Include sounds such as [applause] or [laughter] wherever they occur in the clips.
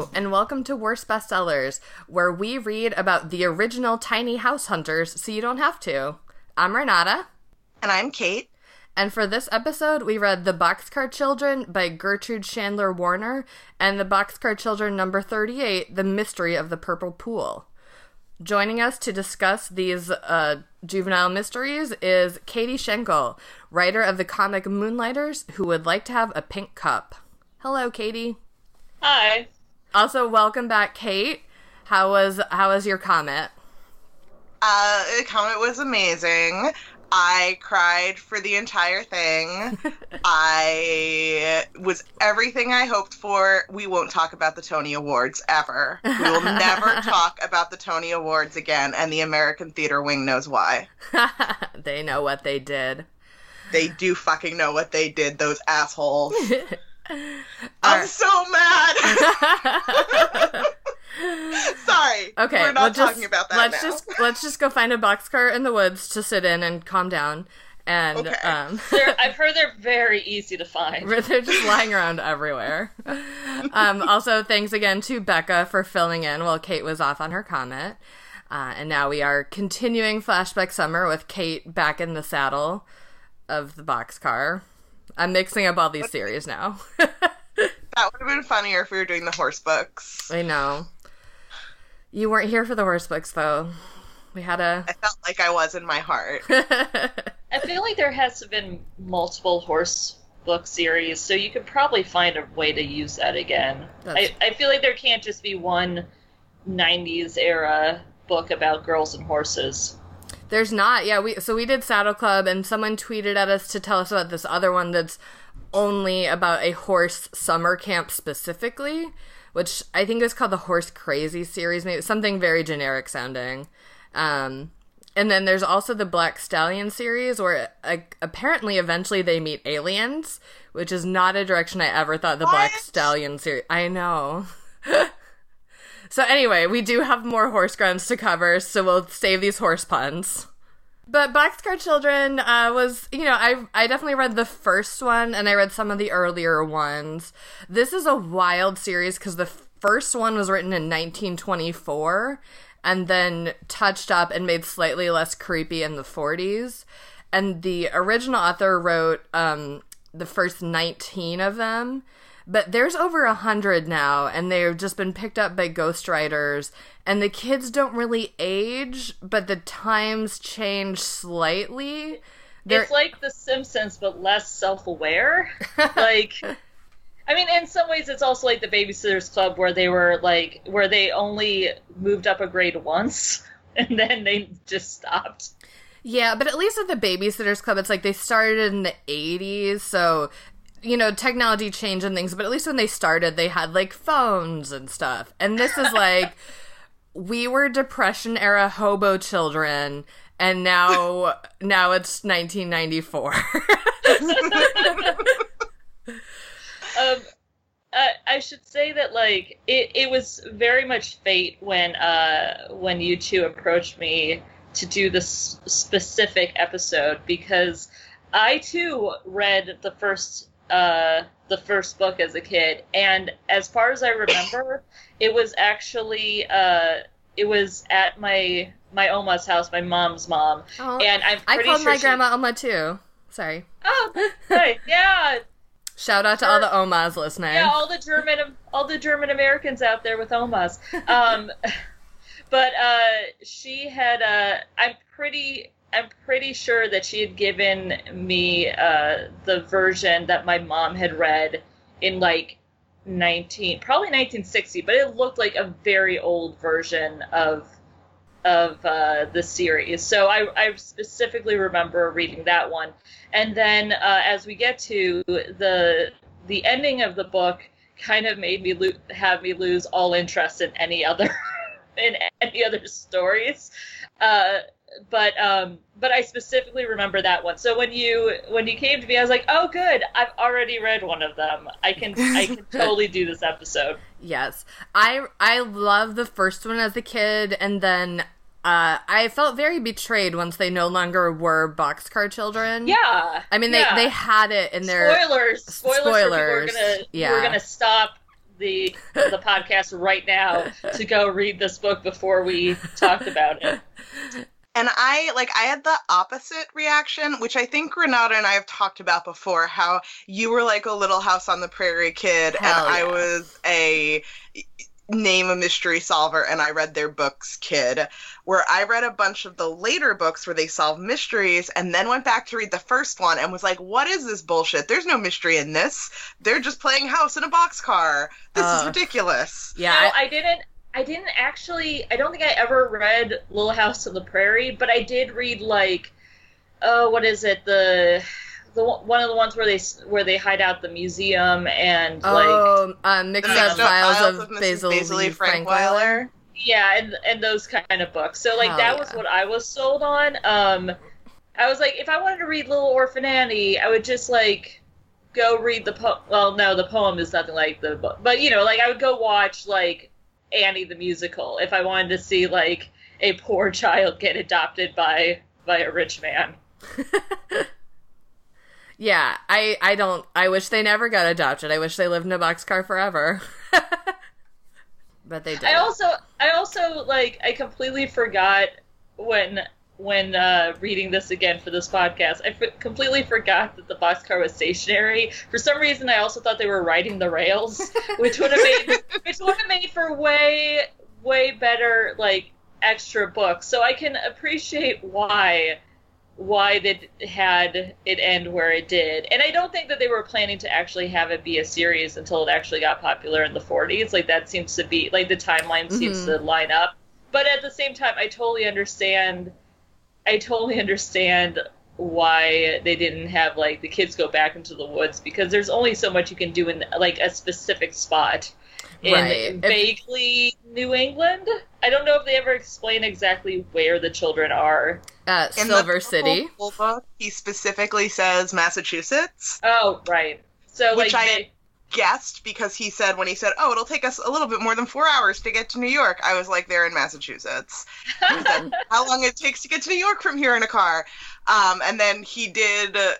Hello, and welcome to Worst Bestsellers, where we read about the original tiny house hunters so you don't have to. I'm Renata, And I'm Kait. and for this episode, we read The Boxcar Children by Gertrude Chandler Warner and The Boxcar Children number 38, The Mystery of the Purple Pool. Joining us to discuss these uh, juvenile mysteries is Katie Schenkel, writer of the comic Moonlighters, who would like to have a pink cup. Hello, Katie. Hi. Also, welcome back, Kait. How was how was your Comet? Uh, the Comet was amazing. I cried for the entire thing. [laughs] I was everything I hoped for. We won't talk about the Tony Awards ever. We will never [laughs] talk about the Tony Awards again, and the American Theater Wing knows why. [laughs] they know what they did. They do fucking know what they did, those assholes. I'm Alright. so mad. [laughs] Sorry. Okay, We're not well, just- talking about that Let's now. just let's just go find a boxcar in the woods to sit in and calm down. And Okay. um, [laughs] I've heard they're very easy to find. [laughs] they're just lying around everywhere. Um, also, thanks again to Becca for filling in while Kait was off on her Comet. Uh, and now we are continuing flashback summer with Kait back in the saddle of the boxcar. I'm mixing up all these series now. [laughs] That would have been funnier if we were doing the horse books. I know. You weren't here for the horse books, though. We had a. I felt like I was in my heart. [laughs] I feel like there has been multiple horse book series, so you could probably find a way to use that again. I, I feel like there can't just be one 90s era book about girls and horses. There's not. Yeah, we so we did Saddle Club and someone tweeted at us to tell us about this other one that's only about a horse summer camp specifically, which I think is called the Horse Crazy series, maybe something very generic sounding. Um and then there's also the Black Stallion series where uh, apparently eventually they meet aliens, which is not a direction I ever thought the Black Stallion series. I know. [laughs] So anyway, we do have more horse grounds to cover, so we'll save these horse puns. But Boxcar Children uh, was, you know, I I definitely read the first one and I read some of the earlier ones. This is a wild series because the first one was written in 1924 and then touched up and made slightly less creepy in the 40s. And the original author wrote um, the first 19 of them. But there's over a hundred now, and they've just been picked up by ghostwriters. And the kids don't really age, but the times change slightly. They're, It's like The Simpsons, but less self aware. [laughs] like. I mean, in some ways, it's also like the Babysitters Club, where they were like, where they only moved up a grade once, [laughs] and then they just stopped. yeah, but at least with the Babysitters Club, it's like they started in the 80s, so you know technology change and things. But at least when they started, they had like phones and stuff. And this is like [laughs] we were Depression era hobo children, and now now it's 1994. [laughs] Um, uh, I should say that like it, it was very much fate when uh when you two approached me to do this specific episode because I too read the first uh the first book as a kid and as far as I remember [coughs] it was actually uh it was at my my Oma's house my mom's mom Oh, and I'm I called sure my she- grandma Oma too. Sorry. oh right [laughs] yeah Shout out to all the Omas listening. Yeah, all the German all the German Americans out there with omas. Um, [laughs] but uh, she had uh, I'm pretty I'm pretty sure that she had given me uh, the version that my mom had read in like 19 probably 1960, but it looked like a very old version of of uh, the series. So I, I specifically remember reading that one. And then uh, as we get to the the ending of the book, kind of made me lo- have me lose all interest in any other [laughs] in any other stories. Uh, but um, but I specifically remember that one. So when you when you came to me, I was like, oh, good, I've already read one of them. I can I can [laughs] totally do this episode. Yes. I I love the first one as a kid and then uh, I felt very betrayed once they no longer were boxcar children. Yeah. I mean, they, yeah. they had it in their. spoilers. Spoilers. Who are gonna yeah. who are gonna stop the the [laughs] podcast right now to go read this book before we talked about it. [laughs] And I like I had the opposite reaction, which I think Renata and I have talked about before. How you were like a Little House on the Prairie kid, Hell and I was a name a mystery solver, and I read their books kid. Where I read a bunch of the later books where they solve mysteries, and then went back to read the first one and was like, "What is this bullshit? There's no mystery in this. They're just playing house in a boxcar. This is ridiculous." Yeah, no, I- I didn't. I didn't actually. I don't think I ever read Little House on the Prairie, but I did read like, oh, what is it? The the one one of the ones where they where they hide out the museum and like oh, um, mixed The up mixed up files, files of, Mrs. Basil, Basil Lee Lee Frankweiler. Frankweiler. yeah, and and those kind of books. So like Hell that was what I was sold on. Um, I was like, if I wanted to read Little Orphan Annie, I would just like go read the po- well, no, the poem is nothing like the book, but you know, like I would go watch like Annie the musical if I wanted to see like a poor child get adopted by by a rich man. [laughs] Yeah, I, I don't. I wish they never got adopted. I wish they lived in a boxcar forever. [laughs] but they did. I also I also like I completely forgot when when uh, reading this again for this podcast. I f- completely forgot that the boxcar was stationary. For some reason, I also thought they were riding the rails, [laughs] which would have made which would have made for way way better like extra books. So I can appreciate why why they had it end where it did. And I don't think that they were planning to actually have it be a series until it actually got popular in the 40s. Like that seems to be like the timeline seems Mhm. to line up. But at the same time, I totally understand. I totally understand why they didn't have like the kids go back into the woods because there's only so much you can do in like a specific spot in Right. If- vaguely New England. I don't know if they ever explain exactly where the children are. uh, In Silver the City. book, he specifically says Massachusetts. Oh, right. So Which like I- they- Guessed because he said when he said, "Oh, it'll take us a little bit more than four hours to get to New York," I was like, "They're in Massachusetts." Said, [laughs] How long it takes to get to New York from here in a car? Um, and then he did uh,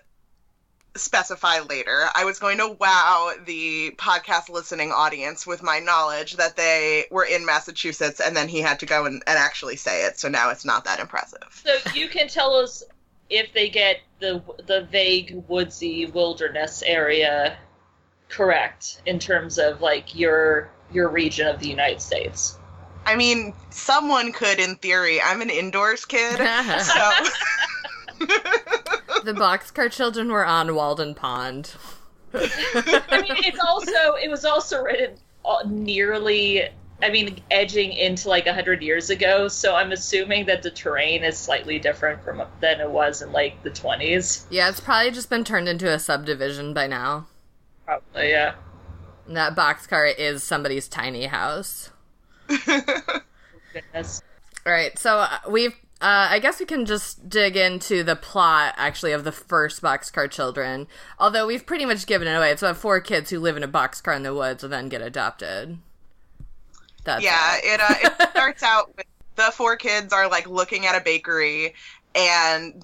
specify later. I was going to wow the podcast listening audience with my knowledge that they were in Massachusetts, and then he had to go and, and actually say it. So now it's not that impressive. so you can tell us if they get the the vague woodsy wilderness area correct in terms of like your your region of the United States. I mean, someone could, in theory. I'm an indoors kid, [laughs] so. [laughs] the boxcar children were on Walden Pond. I mean, it's also it was also written uh, nearly. I mean, edging into like a hundred years ago, so I'm assuming that the terrain is slightly different from than it was in like the 20s. Yeah, it's probably just been turned into a subdivision by now. Probably, yeah. And that boxcar is somebody's tiny house. [laughs] Goodness. All right, so uh, we've. Uh, I guess we can just dig into the plot, actually, of the first Boxcar Children. Although we've pretty much given it away. It's about four kids who live in a boxcar in the woods and then get adopted. That's yeah, it. it uh, it [laughs] starts out with the four kids are like looking at a bakery and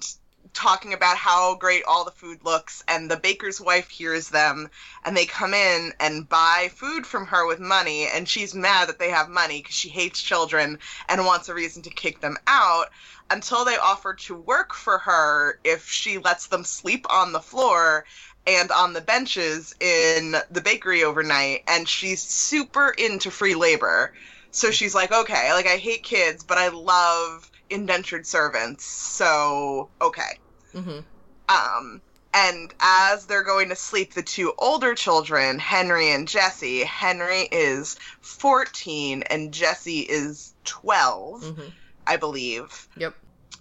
talking about how great all the food looks and the baker's wife hears them and they come in and buy food from her with money and she's mad that they have money because she hates children and wants a reason to kick them out until they offer to work for her if she lets them sleep on the floor and on the benches in the bakery overnight and she's super into free labor. So she's like okay like i hate kids but i love indentured servants so okay Mhm. um and as they're going to sleep the two older children henry and jessie henry is 14 and jessie is 12 Mhm. i believe Yep.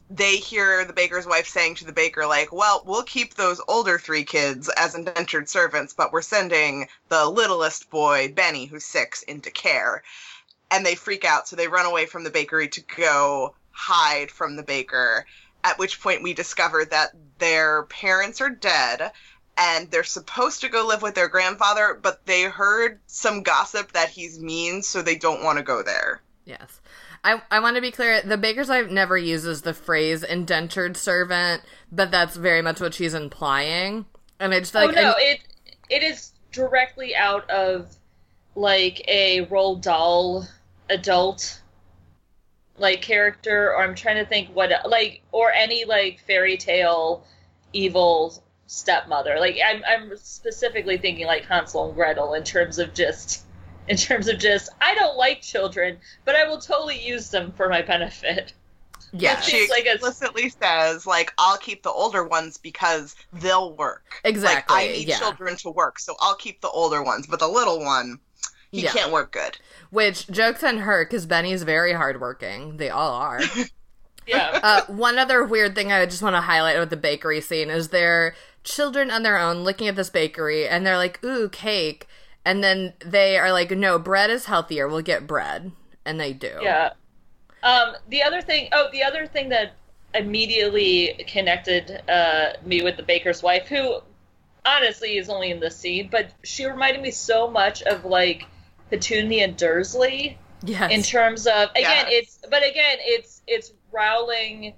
they hear the baker's wife saying to the baker, like, well, we'll keep those older three kids as indentured servants, but we're sending the littlest boy, Benny, who's six, into care. And they freak out, so they run away from the bakery to go hide from the baker. At which point we discover that their parents are dead and they're supposed to go live with their grandfather, but they heard some gossip that he's mean, so they don't want to go there. Yes. I, I want to be clear. The baker's wife never uses the phrase indentured servant, but that's very much what she's implying. And it's oh, like, oh no, I- it it is directly out of like a Roald Dahl adult like character, or I'm trying to think what like or any like fairy tale evil stepmother. Like I'm I'm specifically thinking like Hansel and Gretel in terms of just [laughs] in terms of just I don't like children, but I will totally use them for my benefit. [laughs] Yeah. She It's like a- explicitly says, like, I'll keep the older ones because they'll work. Exactly. Like, I need yeah. children to work, so I'll keep the older ones. But the little one, he Yeah. can't work good. Which jokes on her because Benny's very hardworking. They all are. [laughs] Yeah. uh, one other weird thing I just want to highlight with the bakery scene is they're children on their own looking at this bakery and they're like, "Ooh, cake," and then they are like, "No, bread is healthier. We'll get bread," and they do. Yeah. Um, the other thing, oh, the other thing that immediately connected uh, me with the baker's wife, who honestly is only in the scene, but she reminded me so much of like Petunia Dursley Yes. in terms of again, Yes. it's but again, it's it's Rowling.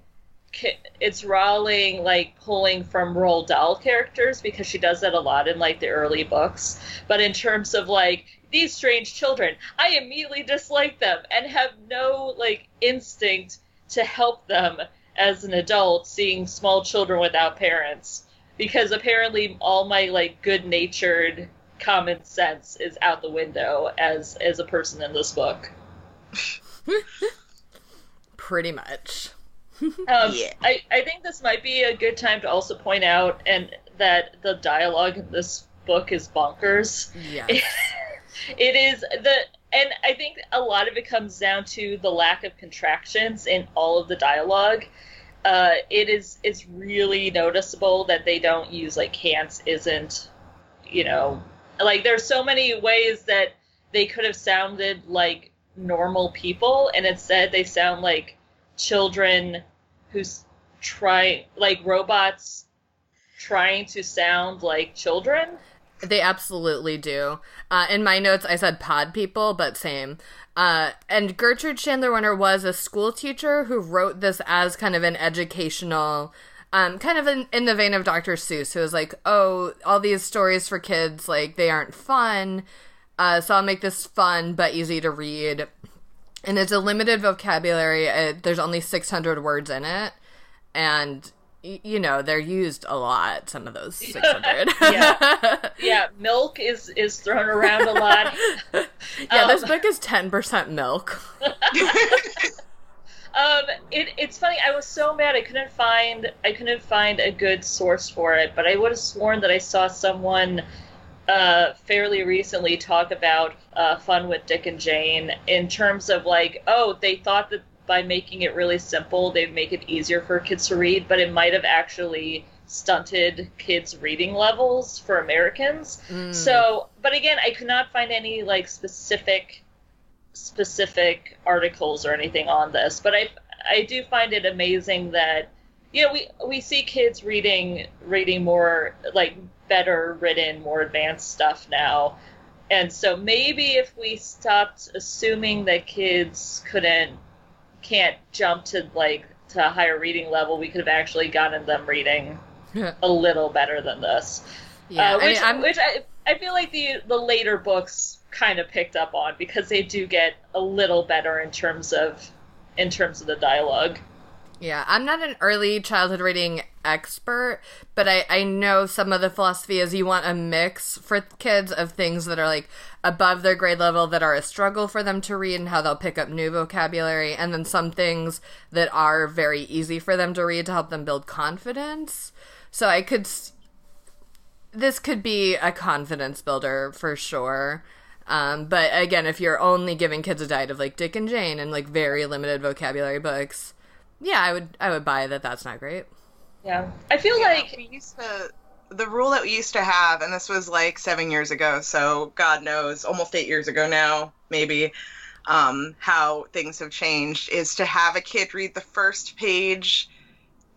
It's Rowling like pulling from Roald Dahl characters because she does that a lot in like the early books. But in terms of like these strange children, I immediately dislike them and have no like instinct to help them as an adult seeing small children without parents because apparently all my like good-natured common sense is out the window as as a person in this book. [laughs] Pretty much. Um, Yeah. I, I think this might be a good time to also point out and that the dialogue in this book is bonkers. Yeah. [laughs] it is the and I think a lot of it comes down to the lack of contractions in all of the dialogue. Uh, it is it's really noticeable that they don't use like can'ts isn't you know like there's so many ways that they could have sounded like normal people and instead they sound like children who's try like robots trying to sound like children They absolutely do. Uh, in my notes, I said pod people, but same. Uh, and Gertrude Chandler Warner was a school teacher who wrote this as kind of an educational, um, kind of in, in the vein of Dr. Seuss, who was like, oh, all these stories for kids, like, they aren't fun. Uh, so I'll make this fun but easy to read. And it's a limited vocabulary. Uh there's only 600 words in it. And, y- you know, they're used a lot, some of those [laughs] 600. Yeah. yeah milk is is thrown around a lot [laughs] Yeah, this Um, book is 10% milk. [laughs] um it, it's funny i was so mad i couldn't find i couldn't find a good source for it but i would have sworn that i saw someone uh, fairly recently talk about uh, fun with dick and jane in terms of like oh they thought that by making it really simple they'd make it easier for kids to read but it might have actually stunted kids reading levels for americans Mm. So, but again, I could not find any like specific specific articles or anything on this. But I I do find it amazing that you know we we see kids reading reading more like better written, more advanced stuff now. And so maybe if we stopped assuming that kids couldn't can't jump to like to a higher reading level, we could have actually gotten them reading [laughs] a little better than this. yeah, Uh, I which, mean, I'm, which I, I feel like the the later books kind of picked up on because they do get a little better in terms of in terms of the dialogue. yeah, I'm not an early childhood reading expert, but I, I know some of the philosophy is you want a mix for kids of things that are like above their grade level that are a struggle for them to read and how they'll pick up new vocabulary, and then some things that are very easy for them to read to help them build confidence. So I could this could be a confidence builder for sure. Um, but again, if you're only giving kids a diet of like Dick and Jane and like very limited vocabulary books, yeah, I would I would buy that. That's not great. Yeah, I feel Yeah, like we used to the rule that we used to have, and this was like seven years ago, so God knows, almost eight years ago now, maybe. Um, how things have changed is to have a kid read the first page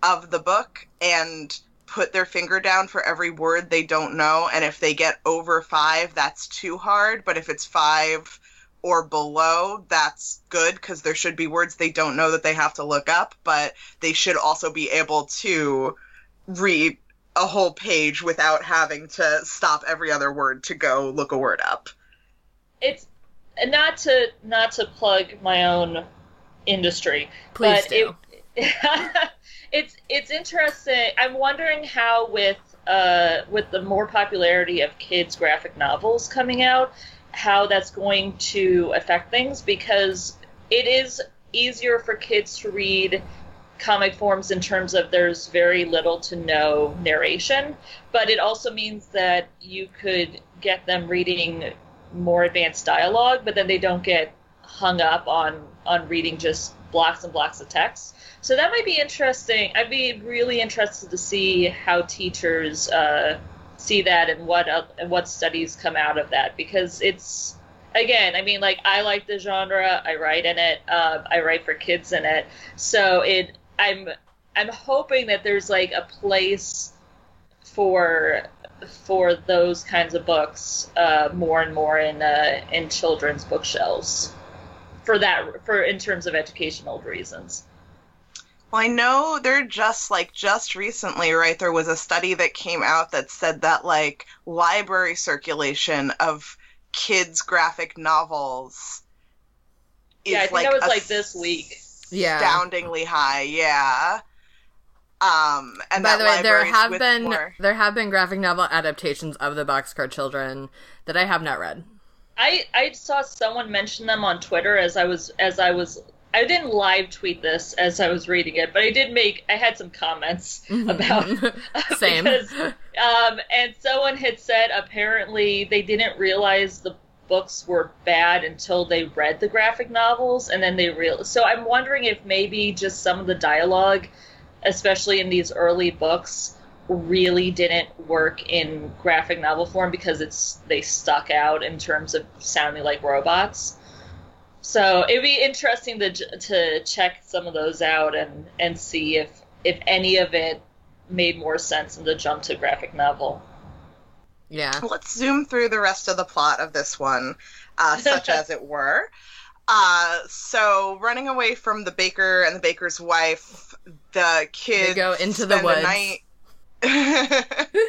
of the book and put their finger down for every word they don't know, and if they get over five, that's too hard. But if it's five or below, that's good because there should be words they don't know that they have to look up, but they should also be able to read a whole page without having to stop every other word to go look a word up. it's not to not to plug my own industry, Please but do. it [laughs] it's it's interesting. I'm wondering how with uh with the more popularity of kids graphic novels coming out, how that's going to affect things because it is easier for kids to read comic forms in terms of there's very little to no narration, but it also means that you could get them reading more advanced dialogue, but then they don't get hung up on on reading just blocks and blocks of text. So that might be interesting. I'd be really interested to see how teachers uh, see that and what uh, and what studies come out of that because it's again, I mean, like I like the genre. I write in it. Um, I write for kids in it. So it, I'm, I'm hoping that there's like a place for for those kinds of books uh, more and more in uh, in children's bookshelves for that for in terms of educational reasons. Well, I know they're just like just recently, right? There was a study that came out that said that like library circulation of kids graphic novels is Yeah, I think like that was, like, this week. Yeah. astoundingly high. Yeah. Um, and By the way, there have been more- there have been graphic novel adaptations of the Boxcar Children that I have not read. I I saw someone mention them on Twitter as I was as I was I didn't live tweet this as I was reading it, but I did make I had some comments [laughs] about [laughs] Same. because, um, and someone had said apparently they didn't realize the books were bad until they read the graphic novels, and then they real. So I'm wondering if maybe just some of the dialogue, especially in these early books, really didn't work in graphic novel form because it's they stuck out in terms of sounding like robots. So it'd be interesting to to check some of those out and and see if if any of it made more sense in the jump to graphic novel. yeah. Let's zoom through the rest of the plot of this one, uh, such [laughs] as it were. Uh, so, running away from the baker and the baker's wife, the kids They go into the spend woods. night. [laughs]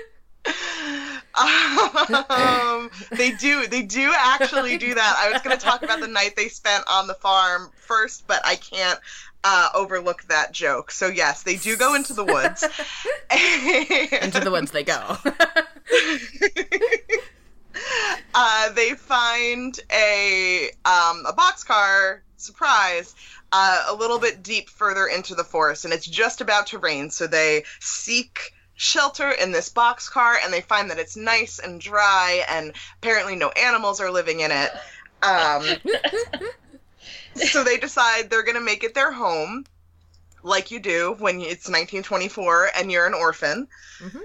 [laughs] um, [laughs] they do. They do actually do that. I was going to talk about the night they spent on the farm first, but I can't uh, overlook that joke. So yes, they do go into the woods. [laughs] Into the woods they go. [laughs] uh, they find a um, a boxcar surprise uh, a little bit deep further into the forest, and it's just about to rain. So they seek shelter in this boxcar, and they find that it's nice and dry, and apparently no animals are living in it. Um, [laughs] so they decide they're going to make it their home, like you do when it's 1924 and you're an orphan Mhm.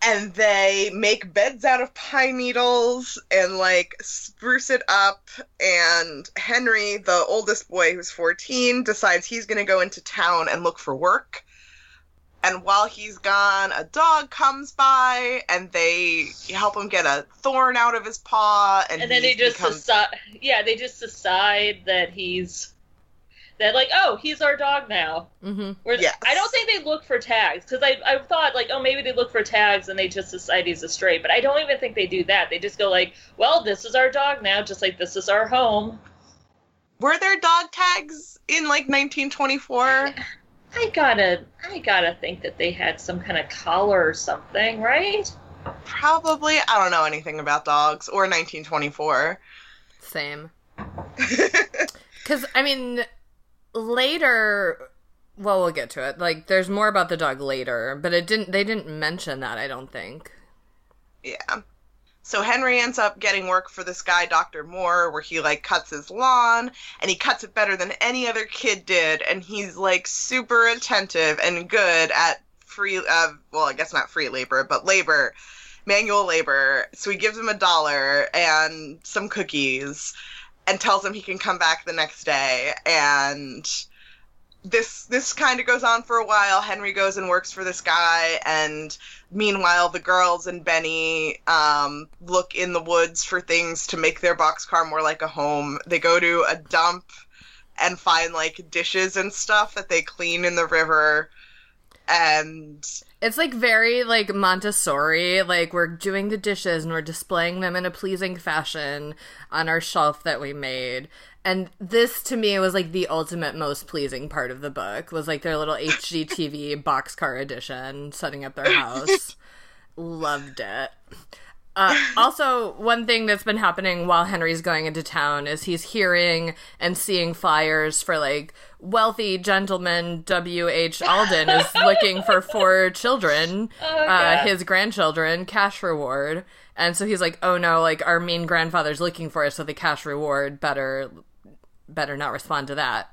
and they make beds out of pine needles and like spruce it up and henry the oldest boy who's 14 decides he's going to go into town and look for work and while he's gone a dog comes by and they help him get a thorn out of his paw and, And then he they just becomes decide, yeah, they just decide that he's that like, oh, he's our dog now. hmm Where Yes. I don't think they look for tags because I I thought like, oh, maybe they look for tags and they just decide he's a stray, but I don't even think they do that. They just go like, well, this is our dog now, just like this is our home. were there dog tags in like 1924 [laughs] I gotta I gotta think that they had some kind of collar or something, right? Probably. I don't know anything about dogs or 1924. Same. [laughs] Because I mean, later. Well, we'll get to it. Like, there's more about the dog later, but it didn't. They didn't mention that. I don't think. yeah. So Henry ends up getting work for this guy, Dr. Moore, where he like cuts his lawn and he cuts it better than any other kid did. And he's like super attentive and good at free, uh, well, I guess not free labor, but labor, manual labor. So he gives him a dollar and some cookies and tells him he can come back the next day. And this this kind of goes on for a while. Henry goes and works for this guy, and meanwhile, the girls and Benny um, look in the woods for things to make their boxcar more like a home. They go to a dump and find like dishes and stuff that they clean in the river. and It's like very like Montessori, like we're doing the dishes and we're displaying them in a pleasing fashion on our shelf that we made. And this to me was like the ultimate most pleasing part of the book was like their little HGTV [laughs] boxcar edition setting up their house. [laughs] Loved it. Uh, also, one thing that's been happening while Henry's going into town is he's hearing and seeing flyers for like wealthy gentleman W.H. Alden is [laughs] looking for four children, Oh, uh, his grandchildren, cash reward. And so he's like, oh no, like our mean grandfather's looking for us, so the cash reward better better not respond to that.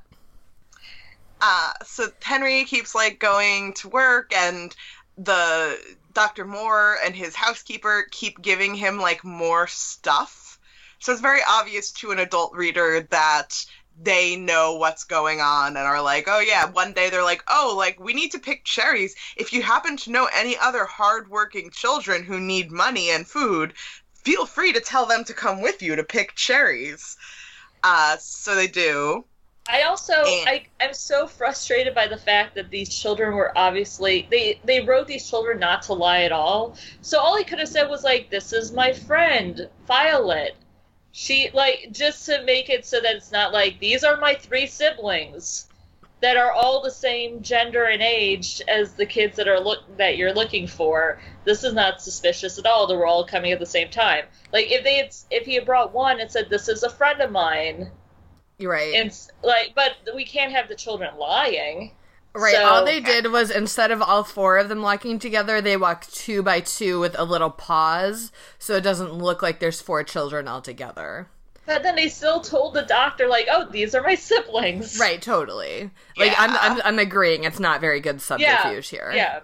uh, so Henry keeps like going to work, and the Dr. Moore and his housekeeper keep giving him like more stuff. So it's very obvious to an adult reader that they know what's going on and are like, oh yeah, one day they're like, oh, like we need to pick cherries. If you happen to know any other hardworking children who need money and food, feel free to tell them to come with you to pick cherries. Uh, so they do. I also And- I I'm so frustrated by the fact that these children were obviously they they wrote these children not to lie at all. So all he could have said was like, "This is my friend Violet." She like just to make it so that it's not like these are my three siblings that are all the same gender and age as the kids that are look that you're looking for. This is not suspicious at all. They were all coming at the same time. Like if they had if he had brought one and said, "This is a friend of mine." You're right. And like, but we can't have the children lying. Right. So- all they did was instead of all four of them walking together, they walk two by two with a little pause, so it doesn't look like there's four children all together. But then they still told the doctor, like, "Oh, these are my siblings." Right. Totally. Like I'm, I'm, I'm agreeing. It's not very good Yeah. subterfuge here. Yeah.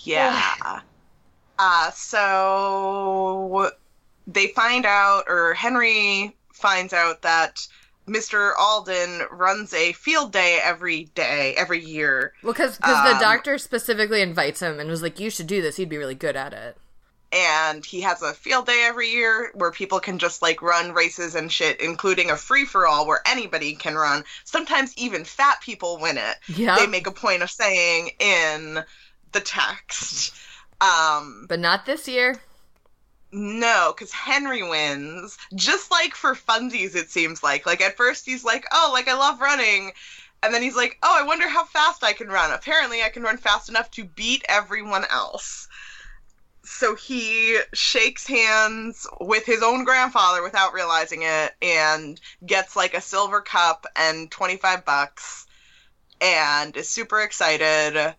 Yeah. uh, so they find out, or Henry finds out that Mr. Alden runs a field day every day, every year. Well, because the Um, doctor specifically invites him and was like, "You should do this. He'd be really good at it." And he has a field day every year where people can just like run races and shit, including a free for all where anybody can run. Sometimes even fat people win it. Yeah. They make a point of saying in the text. Um, but not this year. No, because Henry wins. Just like for funsies, it seems like. Like at first he's like, "Oh, like I love running," and then he's like, "Oh, I wonder how fast I can run." Apparently, I can run fast enough to beat everyone else. So he shakes hands with his own grandfather without realizing it, and gets like a silver cup and twenty five bucks, and is super excited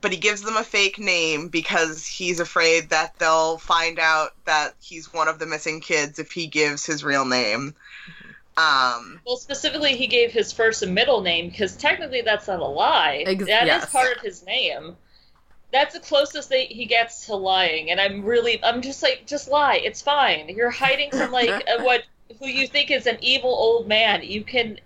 but he gives them a fake name because he's afraid that they'll find out that he's one of the missing kids if he gives his real name. Um, Well, specifically, he gave his first and middle name because technically that's not a lie. Ex- That is yes. part of his name. That's the closest they, he gets to lying, and I'm really, I'm just like, just lie. It's fine. You're hiding from like [laughs] uh, what who you think is an evil old man. You can,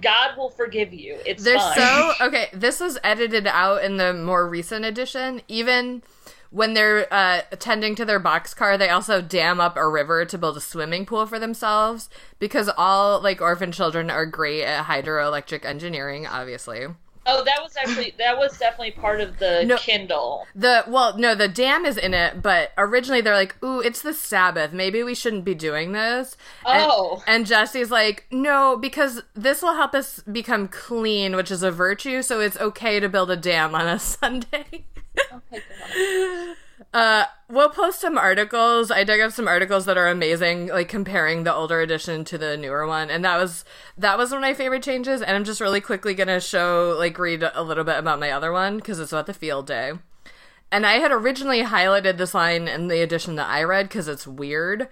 God will forgive you. It's They're fine. so [laughs] okay. This was edited out in the more recent edition. Even when they're uh, tending to their boxcar, they also dam up a river to build a swimming pool for themselves because all like orphan children are great at hydroelectric engineering. Obviously, Oh, that was actually that was definitely part of the No. Kindle. the well, no, the dam is in it, but originally they're like, "Ooh, it's the Sabbath. Maybe we shouldn't be doing this." And- Oh. And Jessie's like, no, because this will help us become clean, which is a virtue, so it's okay to build a dam on a [laughs] Sunday. Oh my God. Uh, we'll post some articles. I dug up some articles that are amazing, like comparing the older edition to the newer one, and that was that was one of my favorite changes. And I'm just really quickly gonna show, like, read a little bit about my other one because it's about the field day. And I had originally highlighted this line in the edition that I read because it's weird.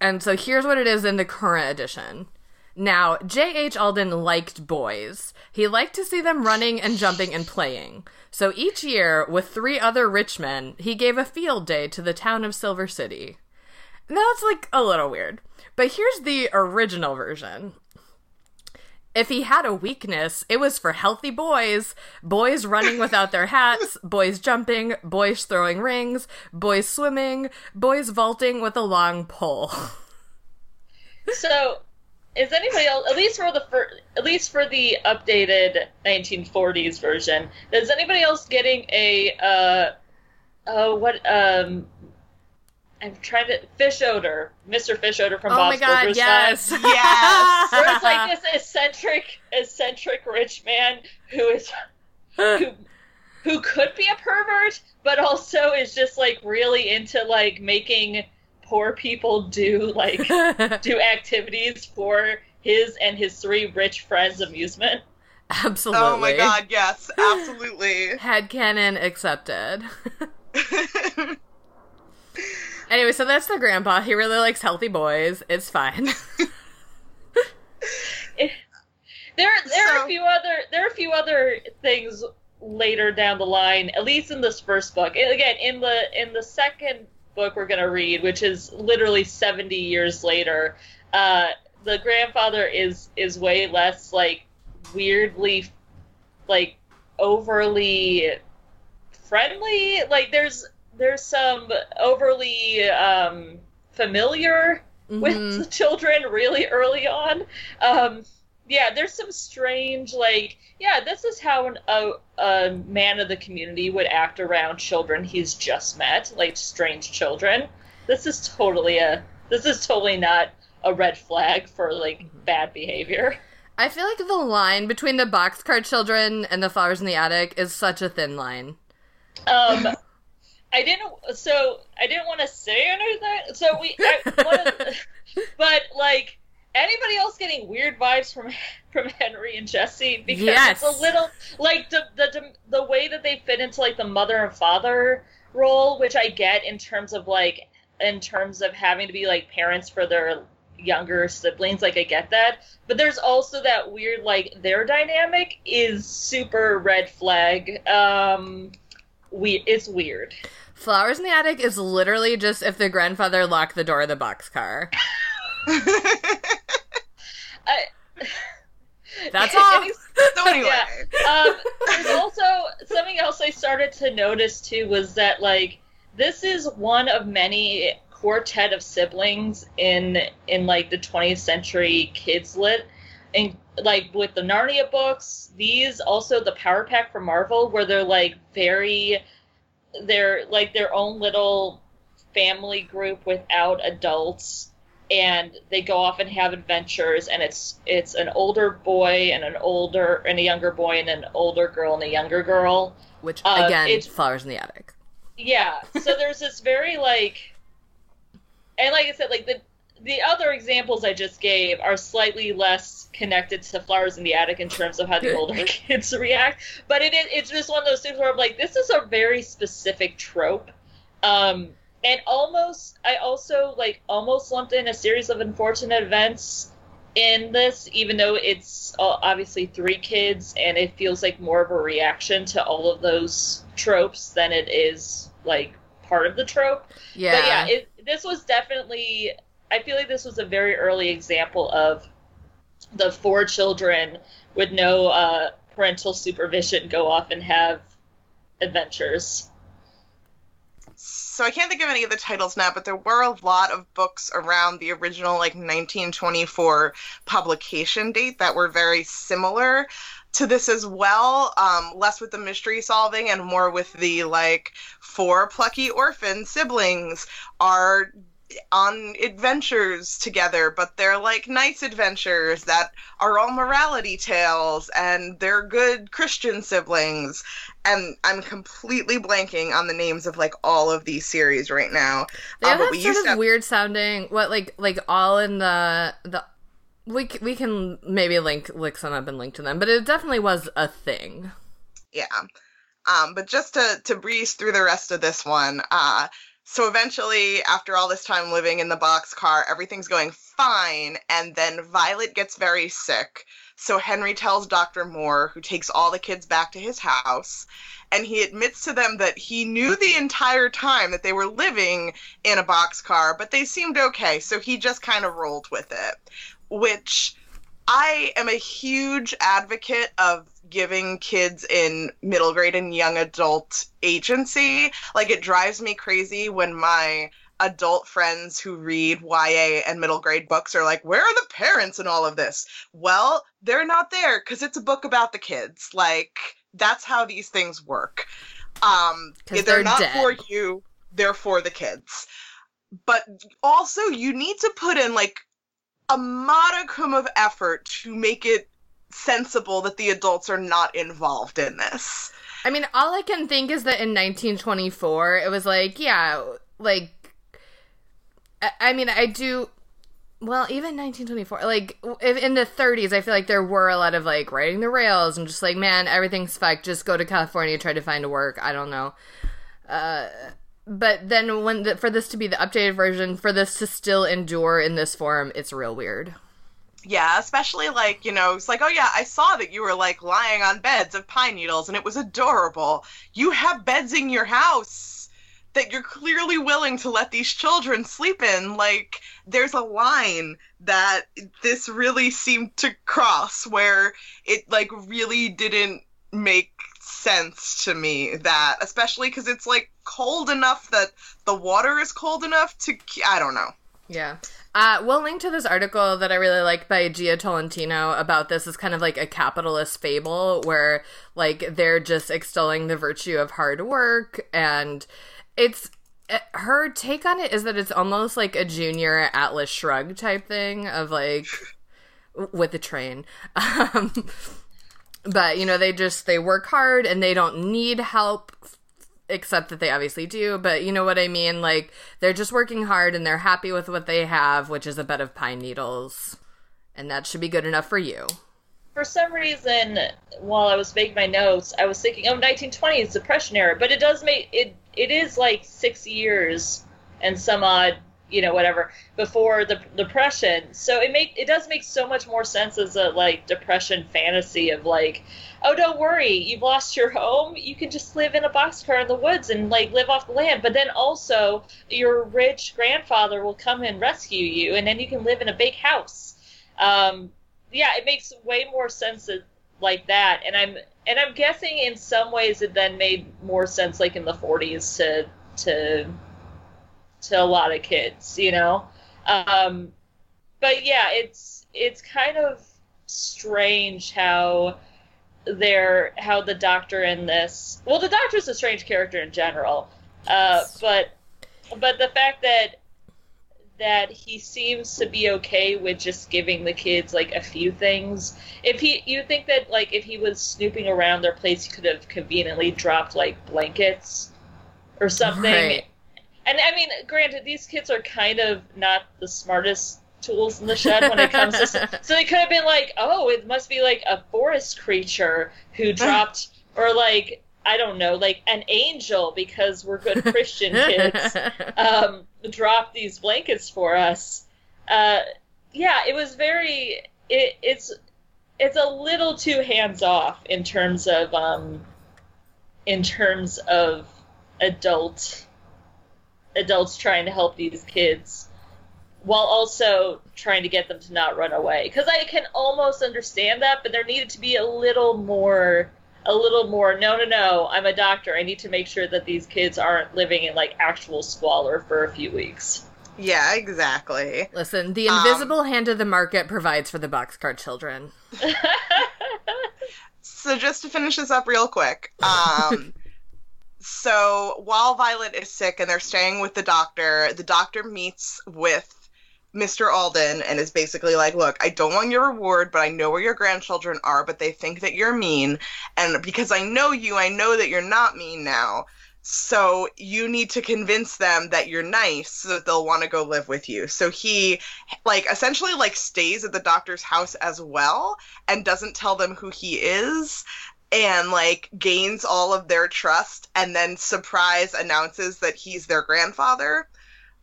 And so here's what it is in the current edition. Now, J.H. Alden liked boys. He liked to see them running and jumping and playing. So each year, with three other rich men, he gave a field day to the town of Silver City. Now it's like a little weird. But here's the original version. If he had a weakness, it was for healthy boys. Boys running without their hats, [laughs] boys jumping, boys throwing rings, boys swimming, boys vaulting with a long pole. [laughs] So, is anybody else at least for the fir- at least for the updated 1940s version? Is anybody else getting a uh, uh what um I'm trying to Fischoeder, Mr. Fischoeder from Oh Bob's my god, Burgers. yes. [laughs] Yes. Where it's like this eccentric, eccentric rich man who is who who could be a pervert, but also is just like really into like making poor people do like [laughs] do activities for his and his three rich friends' amusement. Absolutely. oh my god, yes, absolutely. [laughs] Headcanon accepted. [laughs] Anyway, so that's the grandpa. He really likes healthy boys. It's fine. Eh, there, there are a few other there are a few other things later down the line, at least in this first book. And Again, in the in the second book we're gonna read, which is literally seventy years later, uh, the grandfather is is way less like weirdly like overly friendly. Like there's there's some overly um, familiar with Mhm. the children really early on. Um, yeah, there's some strange, like, yeah, this is how an, a, a man of the community would act around children he's just met, like strange children. This is totally a, this is totally not a red flag for like bad behavior. I feel like the line between the boxcar children and the flowers in the attic is such a thin line. Um, [laughs] I didn't. So I didn't want to say anything. So we, I, of [laughs] but like anybody else getting weird vibes from [laughs] from Henry and Jessie because Yes. it's a little like the, the the way that they fit into like the mother and father role, which I get in terms of like in terms of having to be like parents for their younger siblings like i get that but there's also that weird like their dynamic is super red flag um we it's weird Flowers in the attic is literally just if the grandfather locked the door of the boxcar. [laughs] I, [laughs] That's [laughs] all. so anyway, um, there's also something else I started to notice too was that like this is one of many quartet of siblings in in like the 20th century kids lit. And like with the Narnia books these also the power pack for Marvel where they're like very they're like their own little family group without adults and they go off and have adventures and it's it's an older boy and an older and a younger boy and an older girl and a younger girl Which Uh, again, it's- flowers in the attic. yeah [laughs] so there's this very like and like i said like the the other examples i just gave are slightly less connected to flowers in the attic in terms of how the older [laughs] kids react but it, is- it's just one of those things where i'm like this is a very specific trope um and almost i also like almost lumped in a series of unfortunate events in this even though it's uh, obviously three kids and it feels like more of a reaction to all of those tropes than it is like part of the trope Yeah. but yeah it, this was definitely i feel like this was a very early example of the four children with no uh, parental supervision go off and have adventures so I can't think of any of the titles now, but there were a lot of books around the original like 1924 publication date that were very similar to this as well. Um, less with the mystery solving and more with the like four plucky orphan siblings are on adventures together, but they're like nice adventures that are all morality tales and they're good Christian siblings. And I'm completely blanking on the names of like all of these series right now. They Uh, have we sort of have- weird sounding. What like like all in the the. We c- we can maybe link look some up and link to them, but it definitely was a thing. yeah. Um, but just to to breeze through the rest of this one, uh, so eventually, after all this time living in the box car, everything's going fine, and then Violet gets very sick. So Henry tells Dr. Moore, who takes all the kids back to his house, and he admits to them that he knew the entire time that they were living in a box car, but they seemed okay, so he just kind of rolled with it. Which I am a huge advocate of giving kids in middle grade and young adult agency. Like it drives me crazy when my adult friends who read YA and middle grade books are like, where are the parents in all of this? Well, they're not there because it's a book about the kids. Like, that's how these things work. Um, they're, they're not dead. for you, they're for the kids. But also, you need to put in like a modicum of effort to make it sensible that the adults are not involved in this. I mean, all I can think is that in 1924, it was like, yeah, like, I, I mean, I do. Well, even 1924, like in the 30s, I feel like there were a lot of like riding the rails and just like, man, everything's fucked. Just go to California, try to find a work. I don't know. Uh, but then when the, for this to be the updated version, for this to still endure in this form, it's real weird. Yeah, especially like, you know, it's like, oh yeah, I saw that you were like lying on beds of pine needles and it was adorable. You have beds in your house that you're clearly willing to let these children sleep in. Like, there's a line that this really seemed to cross where it like really didn't make sense to me that especially because it's like cold enough that the water is cold enough to i don't know Yeah. Uh, we'll link to this article that I really like by Jia Tolentino about this. Is kind of like a capitalist fable where like they're just extolling the virtue of hard work, and it's uh, her take on it is that it's almost like a junior Atlas Shrug type thing of like with the train. [laughs] Um, but you know they just they work hard and they don't need help except that they obviously do but you know what i mean like they're just working hard and they're happy with what they have which is a bed of pine needles and that should be good enough for you For some reason, while I was making my notes, I was thinking, oh, 1920s Depression era, but it does make it. It is like six years and some odd, you know, whatever before the Depression. So it make it does make so much more sense as a like Depression fantasy of like, oh, don't worry, you've lost your home, you can just live in a boxcar in the woods and like live off the land. But then also, your rich grandfather will come and rescue you, and then you can live in a big house. Um, yeah, it makes way more sense like that, and I'm and I'm guessing in some ways it then made more sense like in the 40s to to to a lot of kids, you know. Um, but yeah, it's it's kind of strange how they're how the doctor in this. Well, the doctor's a strange character in general, uh, but but the fact that that he seems to be okay with just giving the kids like a few things. If he, you think that like if he was snooping around their place, he could have conveniently dropped like blankets or something. Right. And I mean, granted, these kids are kind of not the smartest tools in the shed when it comes to. [laughs] So they could have been like, oh, it must be like a forest creature who [laughs] dropped, or like I don't know, like an angel because we're good Christian [laughs] kids um, drop these blankets for us. Uh, yeah, it was very. It, it's it's a little too hands off in terms of um, in terms of adult adults trying to help these kids while also trying to get them to not run away. Because i can almost understand that but there needed to be a little more a little more no no no i'm a doctor. I need to make sure that these kids aren't living in like actual squalor for a few weeks. Yeah exactly. Listen the Um, invisible hand of the market provides for the boxcar children. [laughs] So just to finish this up real quick um [laughs] so while violet is sick and they're staying with the doctor the doctor meets with Mr. Alden and is basically like, Look, I don't want your reward, but I know where your grandchildren are, but they think that you're mean. And because I know you, I know that you're not mean now. So you need to convince them that you're nice so that they'll want to go live with you. So he like essentially like stays at the doctor's house as well and doesn't tell them who he is and like gains all of their trust and then surprise announces that he's their grandfather.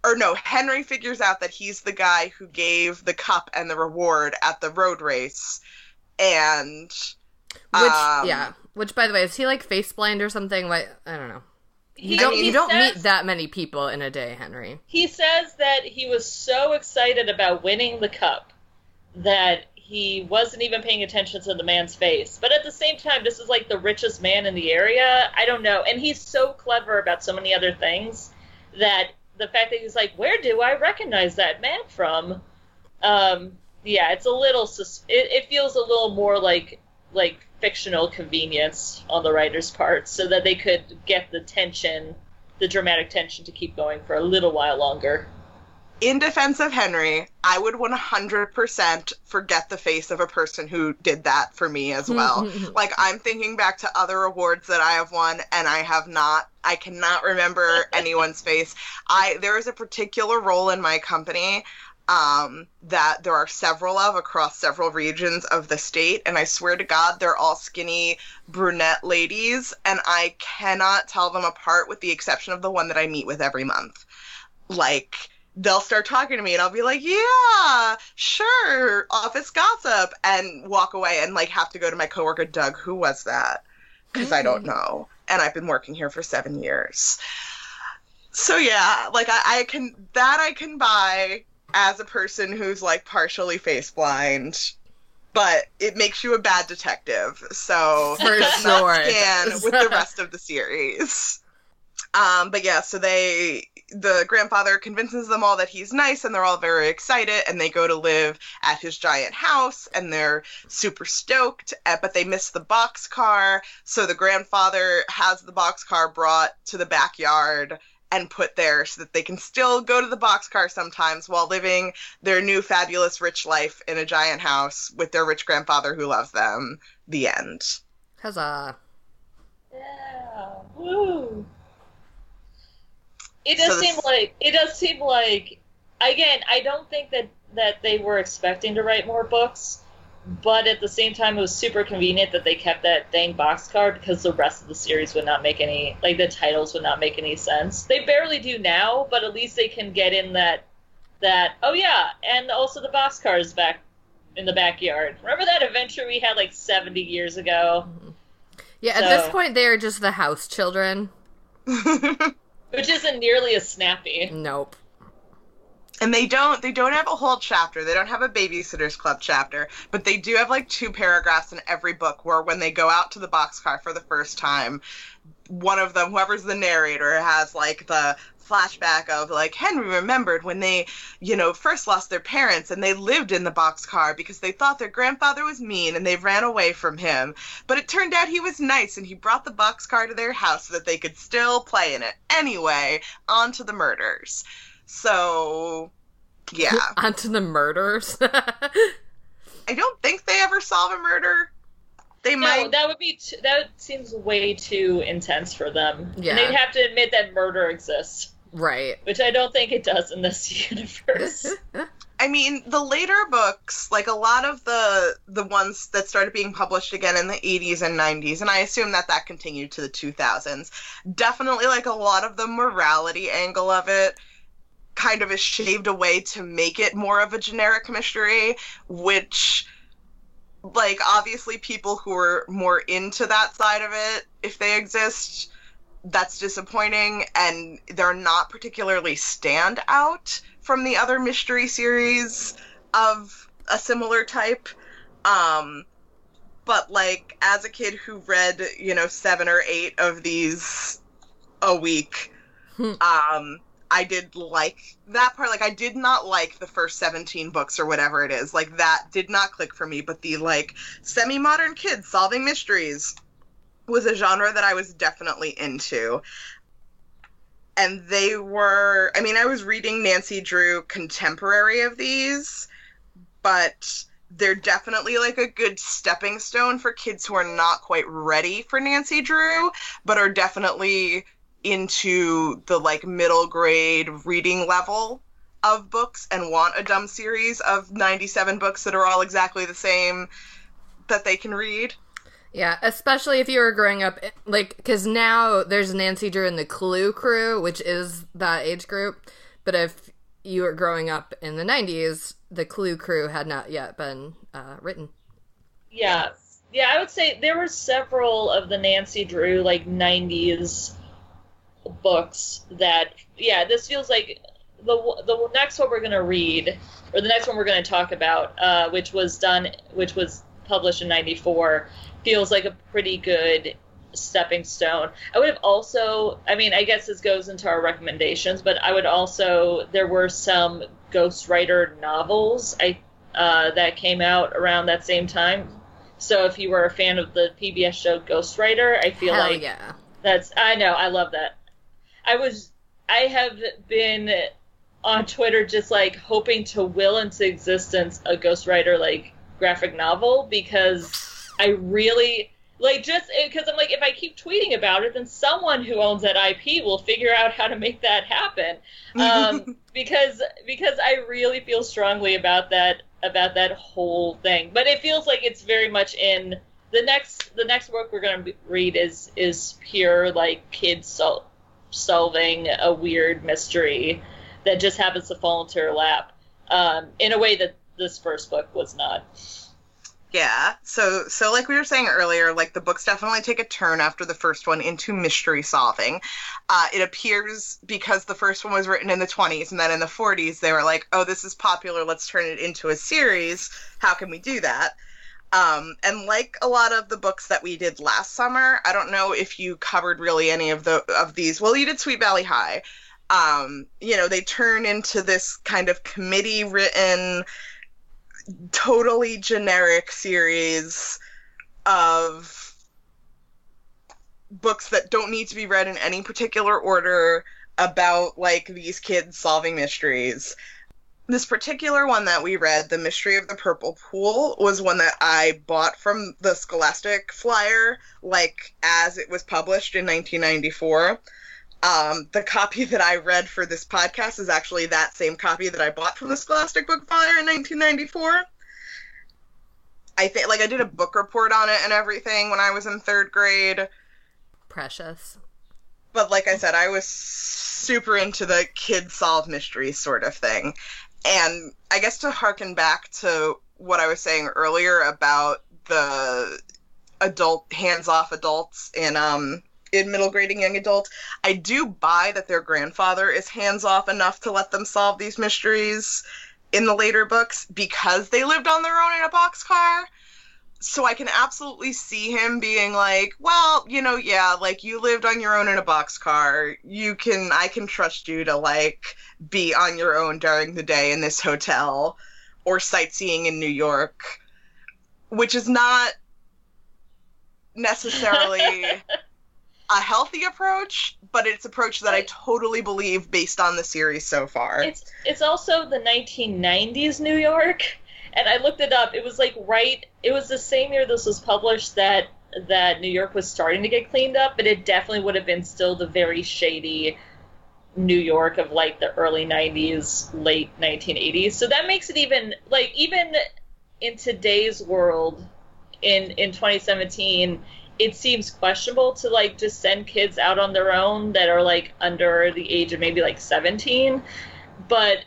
Or no, Henry figures out that he's the guy who gave the cup and the reward at the road race, and which um, yeah. Which by the way is he like face blind or something? Like i don't know. You He- don't mean, you don't says- meet that many people in a day henry. he says that he was so excited about winning the cup that he wasn't even paying attention to the man's face. But at the same time, this is like the richest man in the area. I don't know. And he's so clever about so many other things that the fact that he's like, where do I recognize that man from? Um, yeah, it's a little. Sus- it, it feels a little more like like fictional convenience on the writer's part, so that they could get the tension, the dramatic tension, to keep going for a little while longer. In defense of Henry, I would 100% forget the face of a person who did that for me as well. like, I'm thinking back to other awards that I have won, and I have not. I cannot remember [laughs] anyone's face. I there is a particular role in my company um, that there are several of across several regions of the state. And I swear to God, they're all skinny brunette ladies, and I cannot tell them apart with the exception of the one that I meet with every month. Like, they'll start talking to me and I'll be like, yeah, sure, office gossip, and walk away and like have to go to my coworker, Doug, who was that? Because I don't know. And I've been working here for seven years. So yeah, like I, I can, that I can buy as a person who's like partially face blind, but it makes you a bad detective. So [laughs] For sure not with the rest of the series. Um, but yeah, so they the grandfather convinces them all that he's nice and they're all very excited and they go to live at his giant house and they're super stoked uh, but they miss the box car so the grandfather has the box car brought to the backyard and put there so that they can still go to the boxcar sometimes while living their new fabulous rich life in a giant house with their rich grandfather who loves them. The end. Huzzah. Yeah. Woo. It does So seem like it does seem like again, I don't think that that they were expecting to write more books, but at the same time it was super convenient that they kept that dang boxcar because the rest of the series would not make any like the titles would not make any sense. They barely do now, but at least they can get in that that oh yeah, and also the boxcar is back in the backyard. Remember that adventure we had like 70 years ago? Yeah, at this point, they are just the house children. [laughs] Which isn't nearly as snappy. Nope. and they don't they don't have a whole chapter. They don't have a babysitters club chapter, but they do have like two paragraphs in every book where when they go out to the boxcar for the first time, one of them, whoever's the narrator, has like the flashback of like Henry remembered when they, you know, first lost their parents and they lived in the boxcar because they thought their grandfather was mean and they ran away from him. But it turned out he was nice and he brought the boxcar to their house so that they could still play in it. Anyway, on to the murders. So, yeah. [laughs] Onto the murders. [laughs] I don't think they ever solve a murder. They No, might. that would be t- that seems way too intense for them. Yeah. And they'd have to admit that murder exists, right. which I don't think it does in this [laughs] universe. [laughs] I mean, the later books, like a lot of the the ones that started being published again in the 80s and 90s, and I assume that that continued to the 2000s. Definitely, like a lot of the morality angle of it kind of is shaved away to make it more of a generic mystery, which like obviously people who are more into that side of it if they exist that's disappointing and they're not particularly stand out from the other mystery series of a similar type. Um but like as a kid who read you know seven or eight of these a week Hmm. um i did like that part. Like i did not like the first 17 books or whatever it is. Like that did not click for me but the like semi-modern kids solving mysteries was a genre that I was definitely into. And they were, I mean, I was reading Nancy Drew contemporary of these, but they're definitely like a good stepping stone for kids who are not quite ready for Nancy Drew, but are definitely into the like middle grade reading level of books and want a dumb series of 97 books that are all exactly the same that they can read. Yeah, especially if you were growing up, like, because now there's Nancy Drew and the Clue crew, which is that age group. But if you were growing up in the 90s, the Clue crew had not yet been uh, written. yeah. Yeah, I would say there were several of the Nancy Drew like 90s books that yeah, this feels like the the next one we're going to read or the next one we're going to talk about uh, which was done which was published in 94 feels like a pretty good stepping stone. I would have also, I mean, I guess this goes into our recommendations, but I would also, there were some ghostwriter novels I uh, that came out around that same time. So if you were a fan of the PBS show Ghostwriter, I feel Hell like yeah. that's I know, I love that. I was I have been on Twitter just like hoping to will into existence a ghostwriter like graphic novel because I really like just because I'm like if I keep tweeting about it then someone who owns that IP will figure out how to make that happen. Um, [laughs] because because I really feel strongly about that about that whole thing. But it feels like it's very much in the next the next book we're going to read is is pure like kids sol- solving a weird mystery that just happens to fall into her lap um, in a way that this first book was not. Yeah. So so like we were saying earlier, like the books definitely take a turn after the first one into mystery solving. Uh, it appears because the first one was written in the 20s and then in the 40s they were like, "Oh, this is popular, let's turn it into a series. How can we do that?" Um, and like a lot of the books that we did last summer, I don't know if you covered really any of the of these. Well, you did Sweet Valley High. Um, you know, they turn into this kind of committee written totally generic series of books that don't need to be read in any particular order about like these kids solving mysteries. This particular one that we read, The Mystery of the Purple Pool, was one that I bought from the Scholastic flyer, like as it was published in 1994. Um, the copy that I read for this podcast is actually that same copy that I bought from the Scholastic Book Flyer in 1994. I think, like, I did a book report on it and everything when I was in third grade. Precious. But like I said, I was super into the kid solve mysteries sort of thing. And I guess to harken back to what I was saying earlier about the adult hands off adults in um in middle grading young adult, I do buy that their grandfather is hands off enough to let them solve these mysteries in the later books because they lived on their own in a boxcar. So I can absolutely see him being like, well, you know, yeah, like you lived on your own in a boxcar. You can, I can trust you to like be on your own during the day in this hotel or sightseeing in New York, which is not [laughs] necessarily a healthy approach, but it's approach that I totally believe based on the series so far. It's it's also the 1990s New York, and I looked it up. It was like right. It was the same year this was published that that New York was starting to get cleaned up, but it definitely would have been still the very shady New York of like the early 90s, late 1980s. So that makes it even like even in today's world in in 2017 it seems questionable to like just send kids out on their own that are like under the age of maybe like 17 but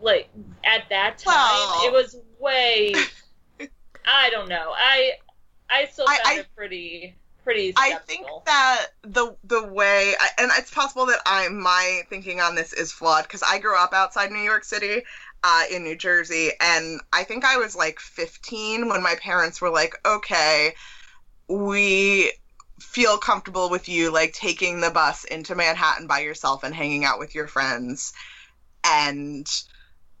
like at that time Well- it was way [laughs] i don't know. I i still found I- it pretty pretty I think that the the way, I- and it's possible that I my thinking on this is flawed because I grew up outside New York City, uh, in New Jersey, and I think I was like 15 when my parents were like, "Okay, we feel comfortable with you like taking the bus into Manhattan by yourself and hanging out with your friends, and."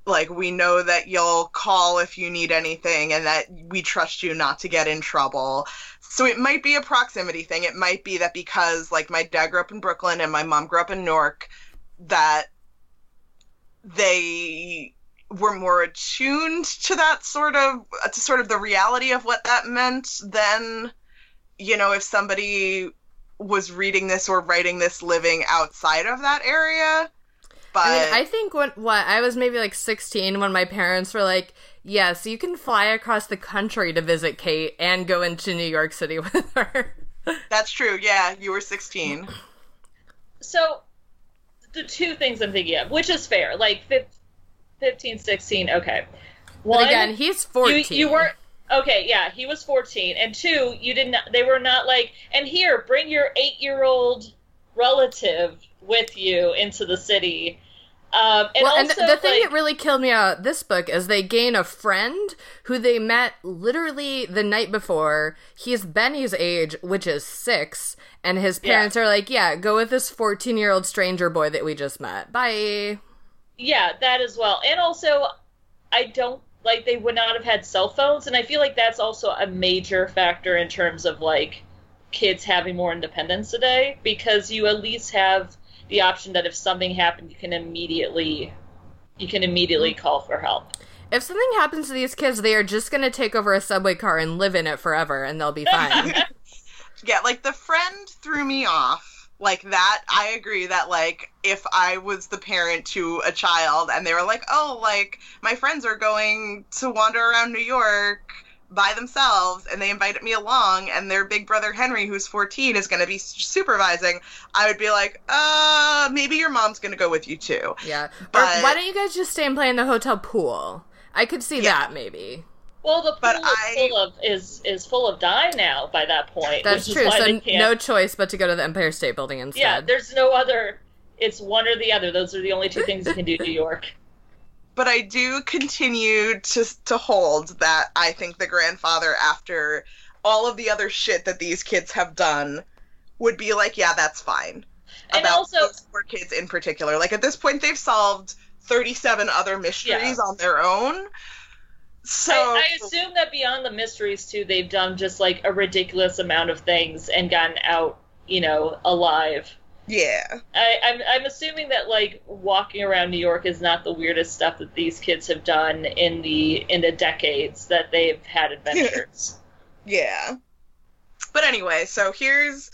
Like, we know that you'll call if you need anything and that we trust you not to get in trouble. So it might be a proximity thing. It might be that because like my dad grew up in Brooklyn and my mom grew up in Newark, that they were more attuned to that sort of to sort of the reality of what that meant than you know if somebody was reading this or writing this living outside of that area. But I mean, I think what what I was maybe like 16 when my parents were like, "Yes, you can fly across the country to visit Kate and go into New York City [laughs] with her." that's true. Yeah, you were 16. so the two things i'm thinking of which is fair like fif- 15 16 okay But again, he's 14. you, you weren't okay yeah he was 14 and two you didn't they were not like and here bring your eight year old relative with you into the city Um, and well, also, and the thing like, that really killed me about this book is they gain a friend who they met literally the night before. He's Benny's age, which is six, and his Yeah. parents are like, "Yeah, go with this fourteen-year-old stranger boy that we just met. Bye." yeah, that as well. And also, I don't like they would not have had cell phones, and I feel like that's also a major factor in terms of like kids having more independence today because you at least have the option that if something happened, you can immediately you can immediately mm. call for help. If something happens to these kids, they are just gonna take over a subway car and live in it forever, and they'll be fine. [laughs] Yeah, like the friend threw me off. Like that, I agree that like if I was the parent to a child and they were like, "Oh, like my friends are going to wander around New York by themselves and they invited me along and their big brother Henry who's 14 is going to be supervising." I would be like, "Uh, maybe your mom's going to go with you too." yeah. But- or why don't you guys just stay and play in the hotel pool? I could see Yeah. that maybe. Well, the pool But is I- full of is is full of dye now by that point. That's which true. Is why So they can't, no choice but to go to the Empire State Building instead. yeah, there's no other. It's one or the other. Those are the only two things you can do in New [laughs] York. but I do continue to to hold that I think the grandfather, after all of the other shit that these kids have done, would be like, yeah, that's fine. And About also- those four kids in particular. Like at this point, they've solved thirty-seven other mysteries on their own. So I, I assume that beyond the mysteries too, they've done just like a ridiculous amount of things and gotten out, you know, alive. yeah, I, I'm I'm assuming that like walking around New York is not the weirdest stuff that these kids have done in the in the decades that they've had adventures. [laughs] yeah. But anyway, so here's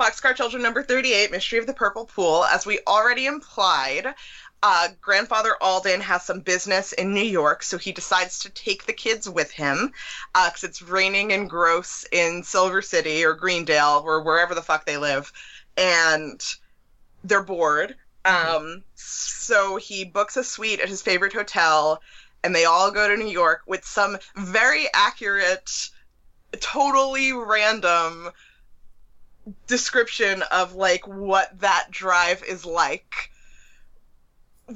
Boxcar Children number 38, Mystery of the Purple Pool. As we already implied, uh, grandfather Alden has some business in New York, so he decides to take the kids with him because it's raining and gross in Silver City or Greendale or wherever the fuck they live, and they're bored. Um, so he books a suite at his favorite hotel, and they all go to New York with some very accurate, totally random description of like what that drive is like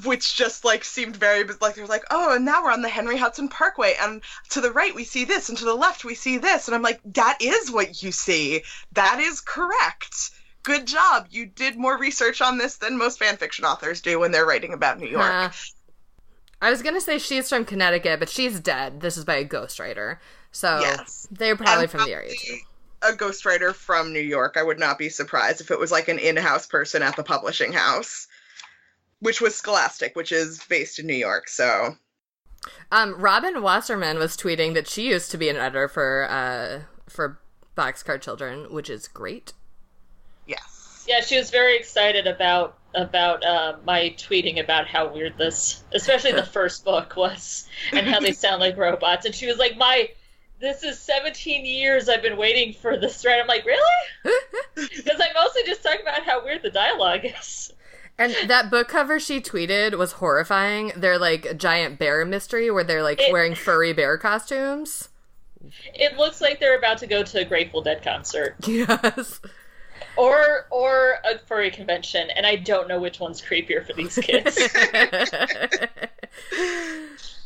which just like seemed very like they're like oh and now we're on the henry hudson parkway and to the right we see this and to the left we see this and i'm like that is what you see that is correct good job you did more research on this than most fan fiction authors do when they're writing about new york Huh. I was gonna say she's from Connecticut, but she's dead. This is by a ghostwriter, so Yes. they're probably And from the area too. probably a ghostwriter from new york i would not be surprised if it was like an in-house person at the publishing house which was scholastic which is based in new york so Um, Robin Wasserman was tweeting that she used to be an editor for uh for Boxcar Children, which is great. yes Yeah, she was very excited about about uh, my tweeting about how weird this, especially the [laughs] first book was, and how they sound like robots. And she was like, "My, this is 17 years I've been waiting for this thread." I'm like, "Really?" [laughs] [laughs] Because I mostly just talk about how weird the dialogue is. And that book cover she tweeted was horrifying. They're like a giant bear mystery where they're like It- wearing furry bear costumes. It looks like they're about to go to a Grateful Dead concert [laughs] Yes. or or a furry convention, and I don't know which one's creepier for these kids. [laughs]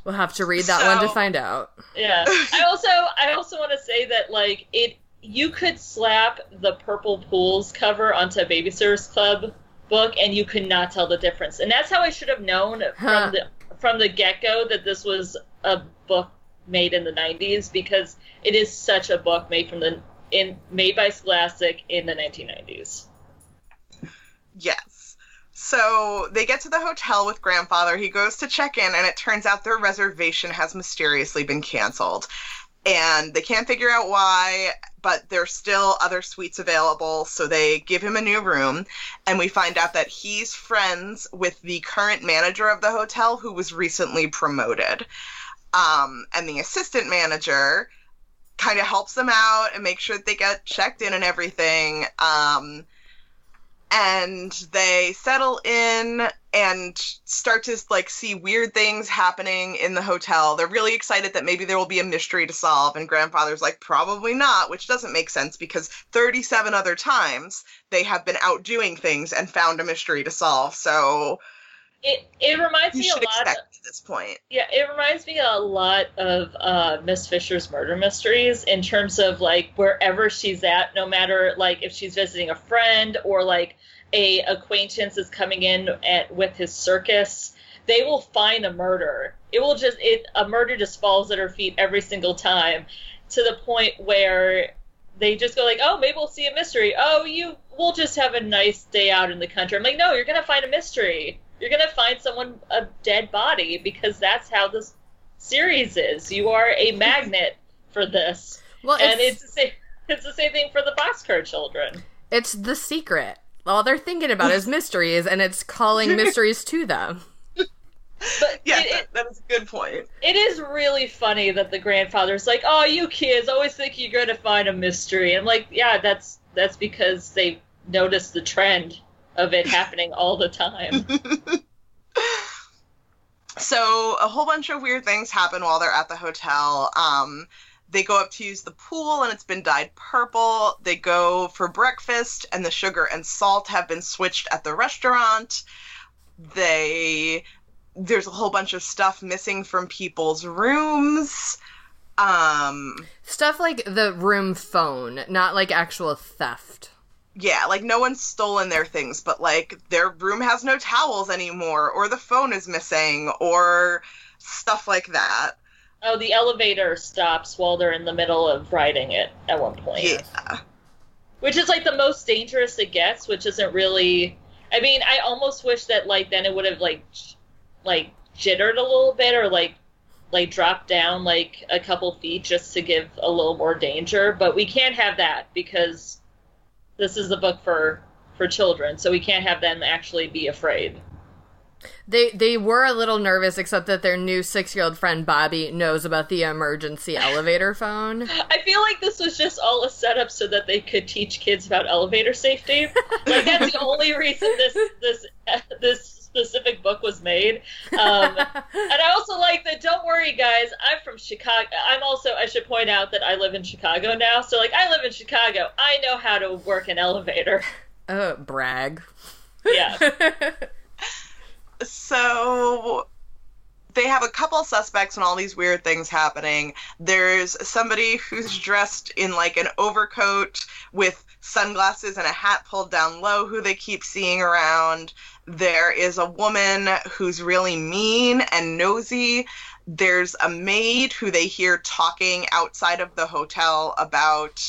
we'll have to read that one to find out. Yeah. I also I also want to say that like it you could slap the purple pools cover onto a Babysitters Club book and you could not tell the difference. And that's how I should have known Huh. from the from the get go that this was a book made in the nineties because it is such a book made from the in made by Scholastic in the nineteen nineties. Yes. So they get to the hotel with grandfather. He goes to check in, and it turns out their reservation has mysteriously been canceled. And they can't figure out why, but there's still other suites available, so they give him a new room. And we find out that he's friends with the current manager of the hotel who was recently promoted. Um, and the assistant manager kind of helps them out and makes sure that they get checked in and everything. Um, and they settle in and start to like see weird things happening in the hotel. They're really excited that maybe there will be a mystery to solve and grandfather's like probably not, which doesn't make sense because 37 other times they have been out doing things and found a mystery to solve. So it it reminds You me a lot. Of, expect at this point. yeah, it reminds me a lot of uh, Miss Fisher's murder mysteries in terms of like wherever she's at, no matter like if she's visiting a friend or like a acquaintance is coming in at with his circus, they will find a murder. It will just it a murder just falls at her feet every single time, to the point where they just go like, oh, maybe we'll see a mystery. Oh, you we'll just have a nice day out in the country. I'm like, no, you're gonna find a mystery. You're gonna find someone a dead body because that's how this series is. You are a [laughs] magnet for this, Well, and it's, it's the same. It's the same thing for the Boxcar Children. it's the secret. All they're thinking about is mysteries, and it's calling [laughs] mysteries to them. But Yeah, it, it, that, that is a good point. it is really funny that the grandfather's like, "Oh, you kids always think you're going to find a mystery." I'm like, "Yeah, that's that's because they noticed the trend of it happening all the time." [laughs] So a whole bunch of weird things happen while they're at the hotel. Um, they go up to use the pool and it's been dyed purple. They go for breakfast and the sugar and salt have been switched at the restaurant. They there's a whole bunch of stuff missing from people's rooms. Um, Stuff like the room phone, not like actual theft. Yeah, like no one's stolen their things, but like their room has no towels anymore, or the phone is missing, or stuff like that. oh, the elevator stops while they're in the middle of riding it at one point. Yeah. which is like the most dangerous it gets which isn't really i mean i almost wish that like then it would have like like jittered a little bit or like like dropped down like a couple feet just to give a little more danger but we can't have that because this is a book for for children so we can't have them actually be afraid They they were a little nervous, except that their new six year old friend Bobby knows about the emergency [laughs] elevator phone. I feel like this was just all a setup so that they could teach kids about elevator safety. [laughs] Like that's the only reason this this this specific book was made. Um, [laughs] and I also like that. Don't worry, guys. I'm from Chicago. I'm also. I should point out that I live in Chicago now. So like, I live in Chicago. I know how to work an elevator. Oh, [laughs] brag. Yeah. [laughs] so they have a couple suspects and all these weird things happening. There's somebody who's dressed in like an overcoat with sunglasses and a hat pulled down low who they keep seeing around. There is a woman who's really mean and nosy. There's a maid who they hear talking outside of the hotel about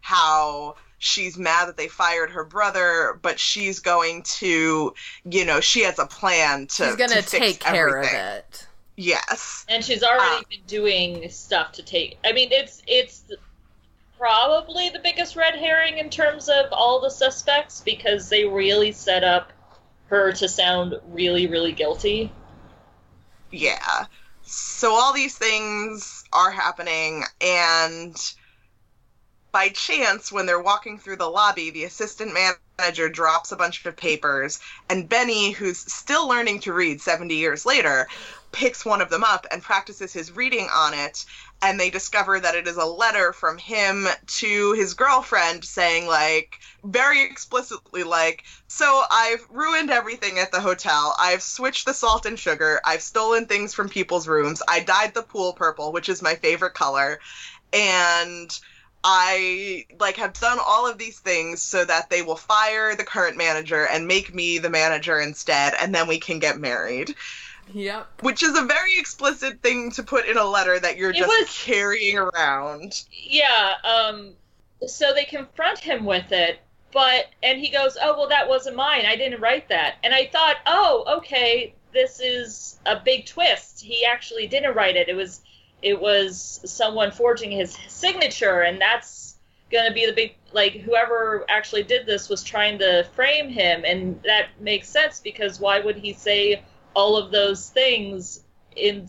how she's mad that they fired her brother, but she's going to, you know, she has a plan to. She's gonna to fix take care everything. of it. Yes. and she's already Ah. been doing stuff to take. I mean, it's it's probably the biggest red herring in terms of all the suspects because they really set up her to sound really really guilty. Yeah. So all these things are happening, and by chance, when they're walking through the lobby, the assistant manager drops a bunch of papers, and Benny, who's still learning to read 70 years later, picks one of them up and practices his reading on it. And they discover that it is a letter from him to his girlfriend saying, like, very explicitly, like, so I've ruined everything at the hotel. I've switched the salt and sugar. I've stolen things from people's rooms. I dyed the pool purple, which is my favorite color. And I like have done all of these things so that they will fire the current manager and make me the manager instead and then we can get married. Yep. Which is a very explicit thing to put in a letter that you're It just was- carrying around. Yeah. Um. So they confront him with it, but and he goes, "Oh well, that wasn't mine. I didn't write that." And I thought, "Oh, okay, this is a big twist. He actually didn't write it. It was it was someone forging his signature, and that's gonna be the big like whoever actually did this was trying to frame him, and that makes sense because why would he say all of those things in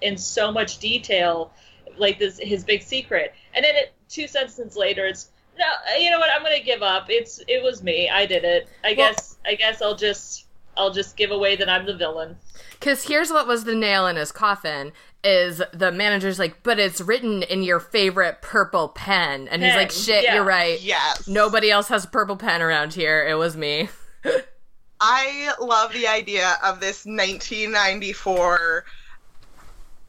in so much detail?" like this his big secret and then it, two sentences later it's no you know what i'm gonna give up it's it was me i did it i Well- guess i guess i'll just i'll just give away that i'm the villain Because here's what was the nail in his coffin is the manager's like, but it's written in your favorite purple pen. And he's like, shit, yeah. you're right. Yes. Nobody else has a purple pen around here. It was me. [laughs] I love the idea of this 1994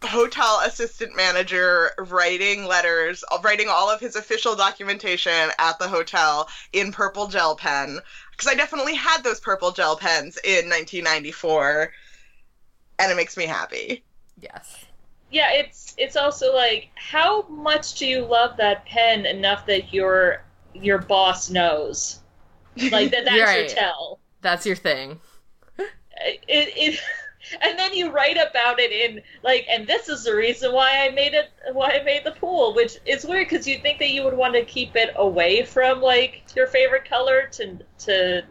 hotel assistant manager writing letters, writing all of his official documentation at the hotel in purple gel pen. Because I definitely had those purple gel pens in 1994, and it makes me happy. Yes. Yeah, it's it's also like how much do you love that pen enough that your your boss knows, like that that's [laughs] Right. your tell. That's your thing. It, it and then you write about it in like and this is the reason why I made it why I made the pool, which is weird because you think that you would want to keep it away from like your favorite color to to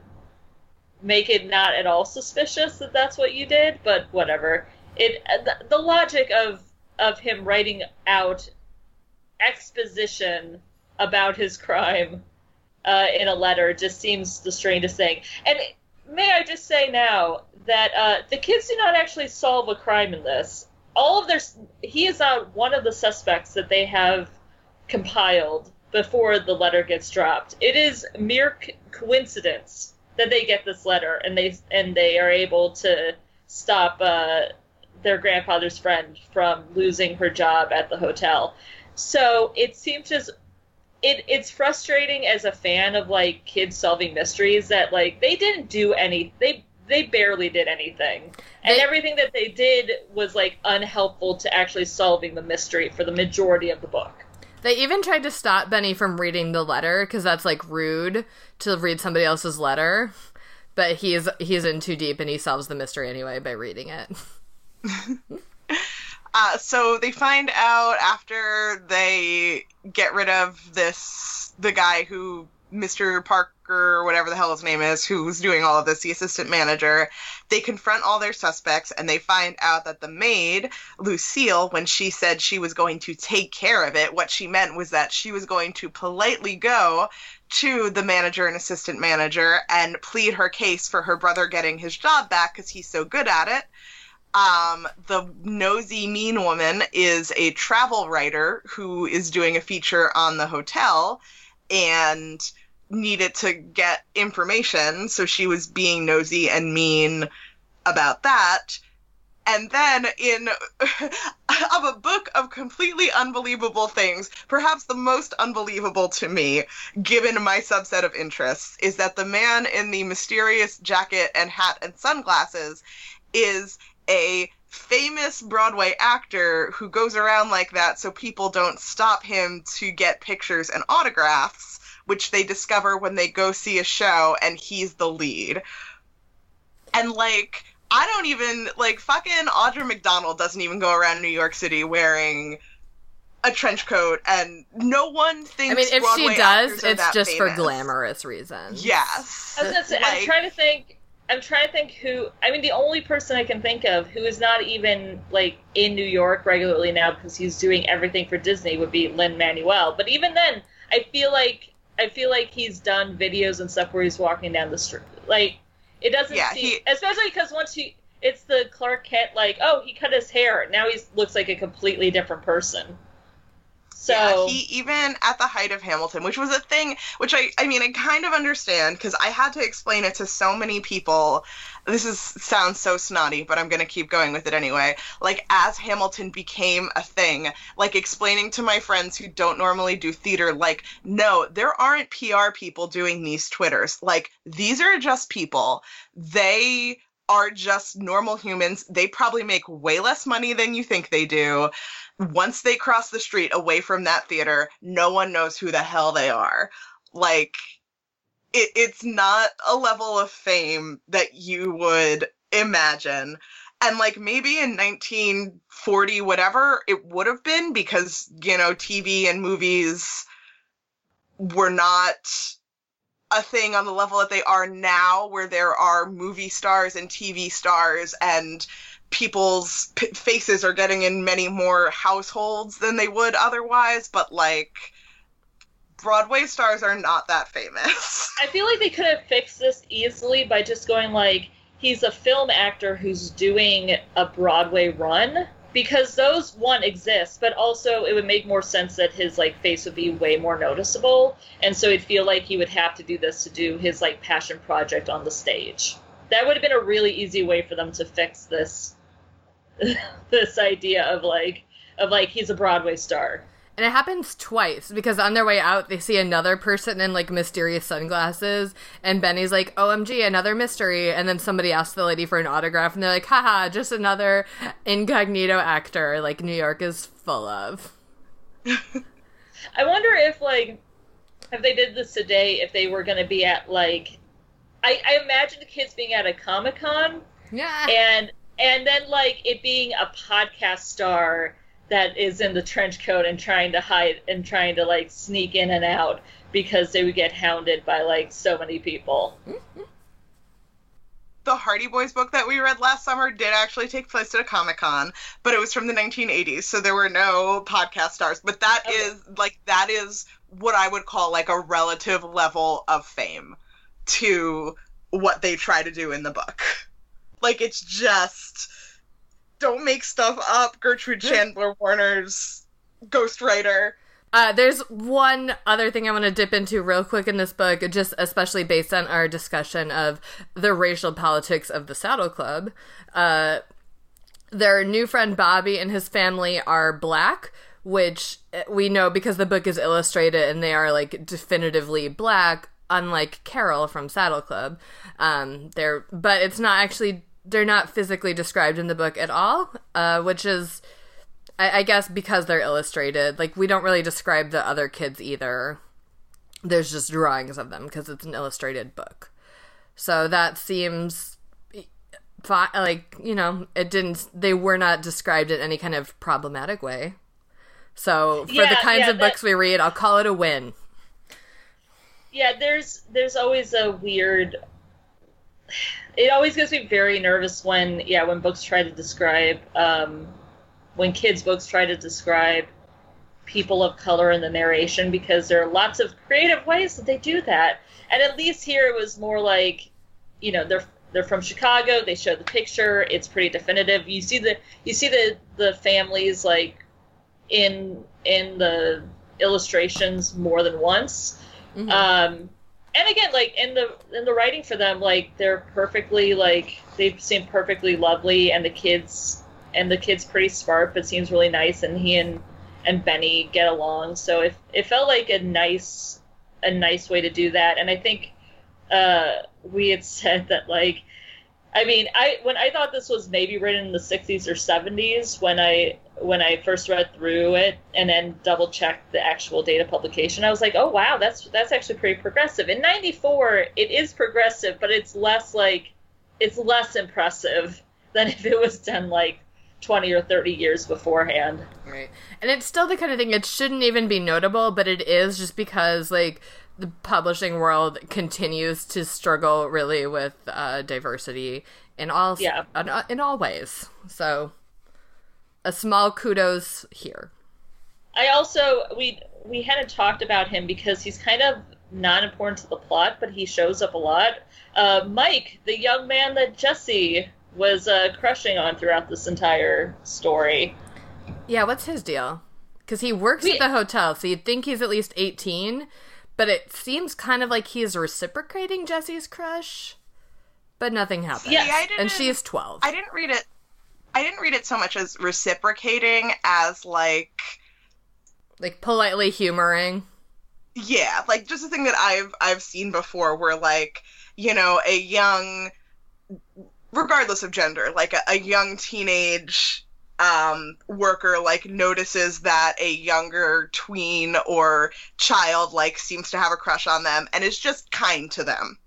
make it not at all suspicious that that's what you did, but whatever. It the, the logic of of him writing out exposition about his crime uh, in a letter just seems the strangest thing. And may I just say now that uh, the kids do not actually solve a crime in this. All of their he is not one of the suspects that they have compiled before the letter gets dropped. It is mere co- coincidence that they get this letter and they and they are able to stop uh, their grandfather's friend from losing her job at the hotel. So it seems just it it's frustrating as a fan of like kids solving mysteries that like they didn't do any they they barely did anything. And They- everything that they did was like unhelpful to actually solving the mystery for the majority of the book. They even tried to stop Benny from reading the letter because that's like rude to read somebody else's letter. But he's he's in too deep and he solves the mystery anyway by reading it. [laughs] Uh, so they find out after they get rid of this the guy who Mr. Parker whatever the hell his name is who's doing all of this the assistant manager they confront all their suspects and they find out that the maid Lucille when she said she was going to take care of it what she meant was that she was going to politely go to the manager and assistant manager and plead her case for her brother getting his job back because he's so good at it um, the nosy mean woman is a travel writer who is doing a feature on the hotel and needed to get information, so she was being nosy and mean about that. And then in [laughs] of a book of completely unbelievable things, perhaps the most unbelievable to me, given my subset of interests, is that the man in the mysterious jacket and hat and sunglasses is a famous Broadway actor who goes around like that so people don't stop him to get pictures and autographs, which they discover when they go see a show and he's the lead. And like I don't even like fucking Audra McDonald doesn't even go around New York City wearing a trench coat and no one thinks I mean, if Broadway she does, it's that just for glamorous reasons. Yes. I was gonna say, I'm trying to think. I'm trying to think who. I mean, the only person I can think of who is not even like in New York regularly now because he's doing everything for Disney would be Lin Manuel. But even then, I feel like I feel like he's done videos and stuff where he's walking down the street. Like it doesn't Yeah, seem, he- especially because once he, it's the Clark Kent like, oh, he cut his hair. Now he looks like a completely different person. So yeah, he even at the height of Hamilton, which was a thing, which I, I mean, I kind of understand because I had to explain it to so many people. This is sounds so snotty, but I'm gonna keep going with it anyway. Like as Hamilton became a thing, like explaining to my friends who don't normally do theater, like, no, there aren't PR people doing these twitters. Like these are just people. They are just normal humans. They probably make way less money than you think they do once they cross the street away from that theater, no one knows who the hell they are. Like, it, it's not a level of fame that you would imagine. And like maybe in 1940, whatever, it would have been because, you know, TV and movies were not a thing on the level that they are now, where there are movie stars and TV stars and people's p- faces are getting in many more households than they would otherwise, but like Broadway stars are not that famous. [laughs] I feel like they could have fixed this easily by just going like he's a film actor who's doing a Broadway run because those one exists, but also it would make more sense that his like face would be way more noticeable, and so it'd feel like he would have to do this to do his like passion project on the stage. that would have been a really easy way for them to fix this [laughs] this idea of like of like he's a Broadway star. And it happens twice because on their way out, they see another person in like mysterious sunglasses, and Benny's like, "OMG, another mystery!" And then somebody asks the lady for an autograph, and they're like, "Haha, just another incognito actor." Like New York is full of. [laughs] I wonder if like if they did this today, if they were going to be at like, I, I imagine the kids being at a comic con, Yeah. and and then like it being a podcast star that is in the trench coat and trying to hide and trying to like sneak in and out because they would get hounded by like so many people. the Hardy Boys book that we read last summer did actually take place at a Comic Con, but it was from the 1980s, so there were no podcast stars. But that Okay. is like that is what I would call like a relative level of fame to what they try to do in the book. Like it's just don't make stuff up. Gertrude Chandler Warner's ghostwriter. Uh, there's one other thing I want to dip into real quick in this book, just especially based on our discussion of the racial politics of the Saddle Club. Uh, their new friend Bobby and his family are black, which uh, we know because the book is illustrated and they are like definitively black, unlike Carol from Saddle Club. Um, they're, but it's not actually they're not physically described in the book at all, uh, which is. I, I guess because they're illustrated, like we don't really describe the other kids either. There's just drawings of them because it's an illustrated book. So that seems fi- like you know it didn't. They were not described in any kind of problematic way. So for the kinds yeah, of books we read, I'll call it a win. Yeah, there's there's always a weird. It always gets me very nervous when yeah when books try to describe um, when kids books try to describe people of color in the narration because there are lots of creative ways that they do that. And at least here it was more like, you know, they're they're from Chicago. They show the picture. It's pretty definitive. You see the you see the the families like in in the illustrations more than once. Mhm. Um, and again, like in the in the writing for them, like they're perfectly like they seem perfectly lovely, and the kids and the kid's pretty smart, but seems really nice, and he and and Benny get along. So it it felt like a nice a nice way to do that, and I think uh, we had said that like. I mean, I when I thought this was maybe written in the '60s or '70s when I when I first read through it and then double checked the actual date of publication, I was like, oh wow, that's that's actually pretty progressive. In '94, it is progressive, but it's less like it's less impressive [laughs] than if it was done like 20 or 30 years beforehand. Right. And it's still the kind of thing it shouldn't even be notable, but it is just because like the publishing world continues to struggle really with uh, diversity in all Yeah. in, in all ways. So a small kudos here. I also we we hadn't talked about him because he's kind of not important to the plot, but he shows up a lot. Uh, Mike, the young man that Jessie was uh, crushing on throughout this entire story. Yeah, what's his deal? Because he works We- at the hotel, so you'd think he's at least 18, but it seems kind of like he's reciprocating Jessie's crush, but nothing happens. Yeah. See, I didn't, And she's 12. I didn't read it. I didn't read it so much as reciprocating as like like politely humoring. yeah like just a thing that i've i've seen before where like you know a young regardless of gender like a, a young teenage um worker like notices that a younger tween or child like seems to have a crush on them and is just kind to them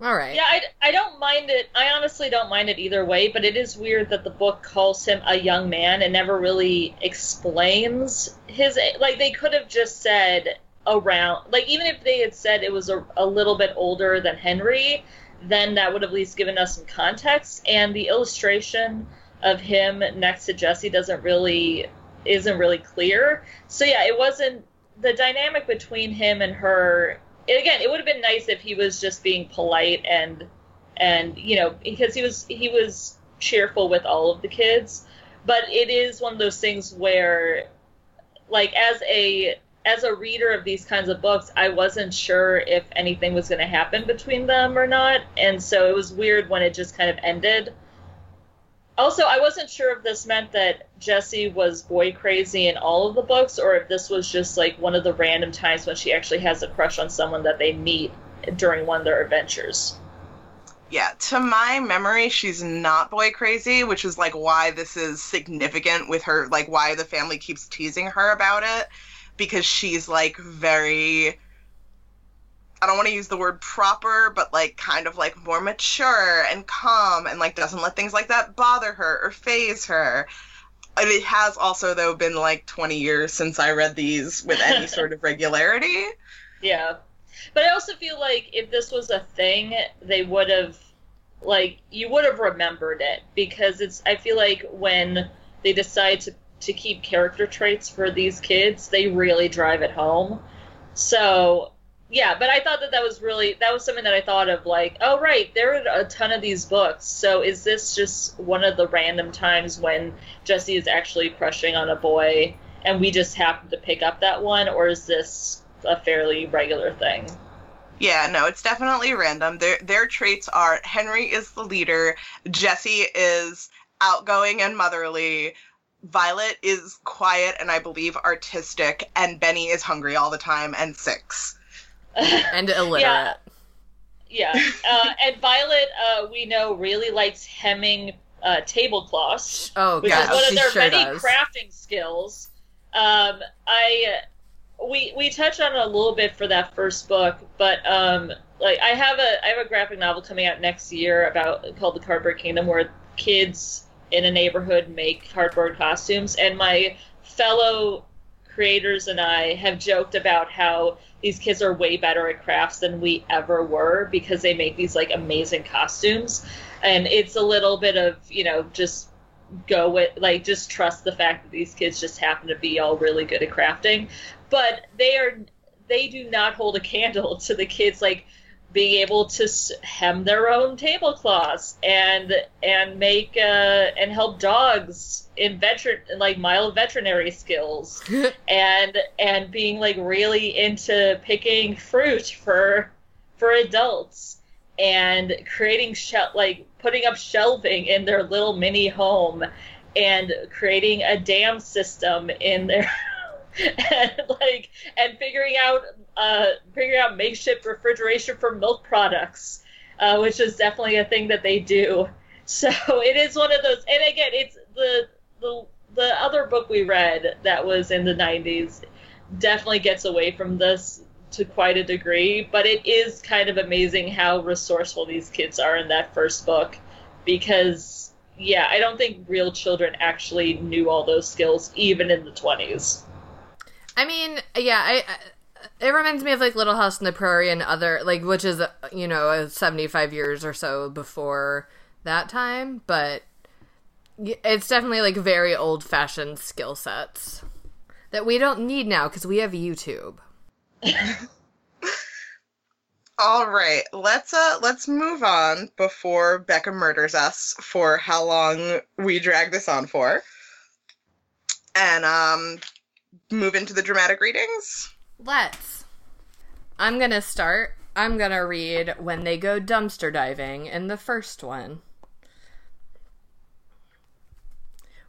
All right. Yeah, I, I don't mind it. I honestly don't mind it either way, but it is weird that the book calls him a young man and never really explains his. Like, they could have just said around. Like, even if they had said it was a, a little bit older than Henry, then that would have at least given us some context. And the illustration of him next to Jessie doesn't really. isn't really clear. So, yeah, it wasn't. The dynamic between him and her again, it would have been nice if he was just being polite and and you know because he was he was cheerful with all of the kids, but it is one of those things where like as a as a reader of these kinds of books, I wasn't sure if anything was going to happen between them or not, and so it was weird when it just kind of ended. Also, I wasn't sure if this meant that Jessie was boy crazy in all of the books, or if this was just like one of the random times when she actually has a crush on someone that they meet during one of their adventures. Yeah, to my memory, she's not boy crazy, which is like why this is significant with her, like why the family keeps teasing her about it, because she's like very. I don't want to use the word proper, but like kind of like more mature and calm and like doesn't let things like that bother her or phase her. And It has also, though, been like 20 years since I read these with any sort of [laughs] regularity. Yeah. But I also feel like if this was a thing, they would have like you would have remembered it because it's I feel like when they decide to to keep character traits for these kids, they really drive it home. So, yeah, but I thought that that was really that was something that I thought of like, oh right, there are a ton of these books. So is this just one of the random times when Jessie is actually crushing on a boy and we just happen to pick up that one or is this a fairly regular thing? Yeah, no, it's definitely random. Their their traits are Henry is the leader, Jessie is outgoing and motherly, Violet is quiet and I believe artistic, and Benny is hungry all the time and six. [laughs] and illiterate. Yeah. Yeah, uh, [laughs] and Violet, uh, we know, really likes hemming uh, tablecloths, Oh which god, is one of their sure many does. crafting skills. Um, I we we touched on it a little bit for that first book, but um, like I have a I have a graphic novel coming out next year about called the Cardboard Kingdom, where kids in a neighborhood make cardboard costumes, and my fellow creators and I have joked about how these kids are way better at crafts than we ever were because they make these like amazing costumes, and it's a little bit of you know just go with like just trust the fact that these kids just happen to be all really good at crafting. But they are they do not hold a candle [laughs] to the kids like being able to hem their own tablecloths and and make uh, and help dogs in veteran like mild veterinary skills. [laughs] And and being like really into picking fruit for for adults and creating shel- like putting up shelving in their little mini home and creating a dam system in their [laughs] and like and figuring out uh figuring out makeshift refrigeration for milk products uh, which is definitely a thing that they do. [laughs] So it is one of those and again it's the the the other book we read that was in the 90s definitely gets away from this to quite a degree but it is kind of amazing how resourceful these kids are in that first book because yeah i don't think real children actually knew all those skills even in the 20s I mean, yeah, I, I it reminds me of like Little House on the Prairie and other like which is you know 75 years or so before that time, but it's definitely like very old-fashioned skill sets that we don't need now cuz we have YouTube. [laughs] All right, let's uh let's move on before Becca murders us for how long we drag this on for. And um move into the dramatic readings. Let's. I'm going to start. I'm going to read When They Go Dumpster Diving in the first one.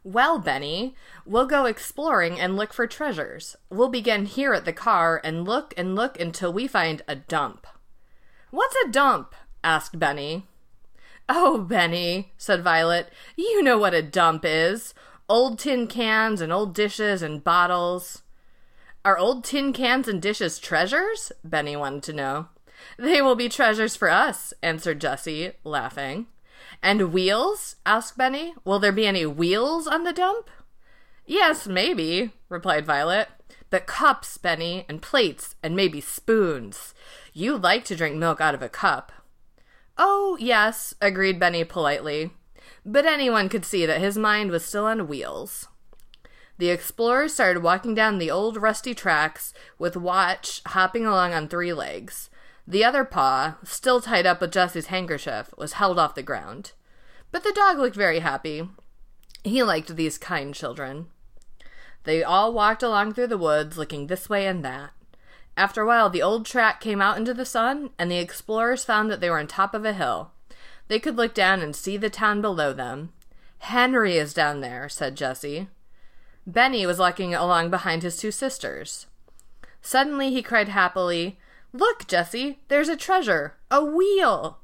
Well, Benny, we'll go exploring and look for treasures. We'll begin here at the car and look and look until we find a dump. What's a dump? asked Benny. Oh, Benny, said Violet, you know what a dump is. Old tin cans and old dishes and bottles. Are old tin cans and dishes treasures? Benny wanted to know. They will be treasures for us, answered Jessie, laughing. And wheels? asked Benny. Will there be any wheels on the dump? Yes, maybe, replied Violet. But cups, Benny, and plates, and maybe spoons. You like to drink milk out of a cup. Oh, yes, agreed Benny politely. But anyone could see that his mind was still on wheels. The explorers started walking down the old rusty tracks, with Watch hopping along on three legs. The other paw, still tied up with Jessie's handkerchief, was held off the ground. But the dog looked very happy. He liked these kind children. They all walked along through the woods, looking this way and that. After a while, the old track came out into the sun, and the explorers found that they were on top of a hill. They could look down and see the town below them. Henry is down there, said Jessie. Benny was walking along behind his two sisters. Suddenly he cried happily, Look, Jessie, there's a treasure, a wheel!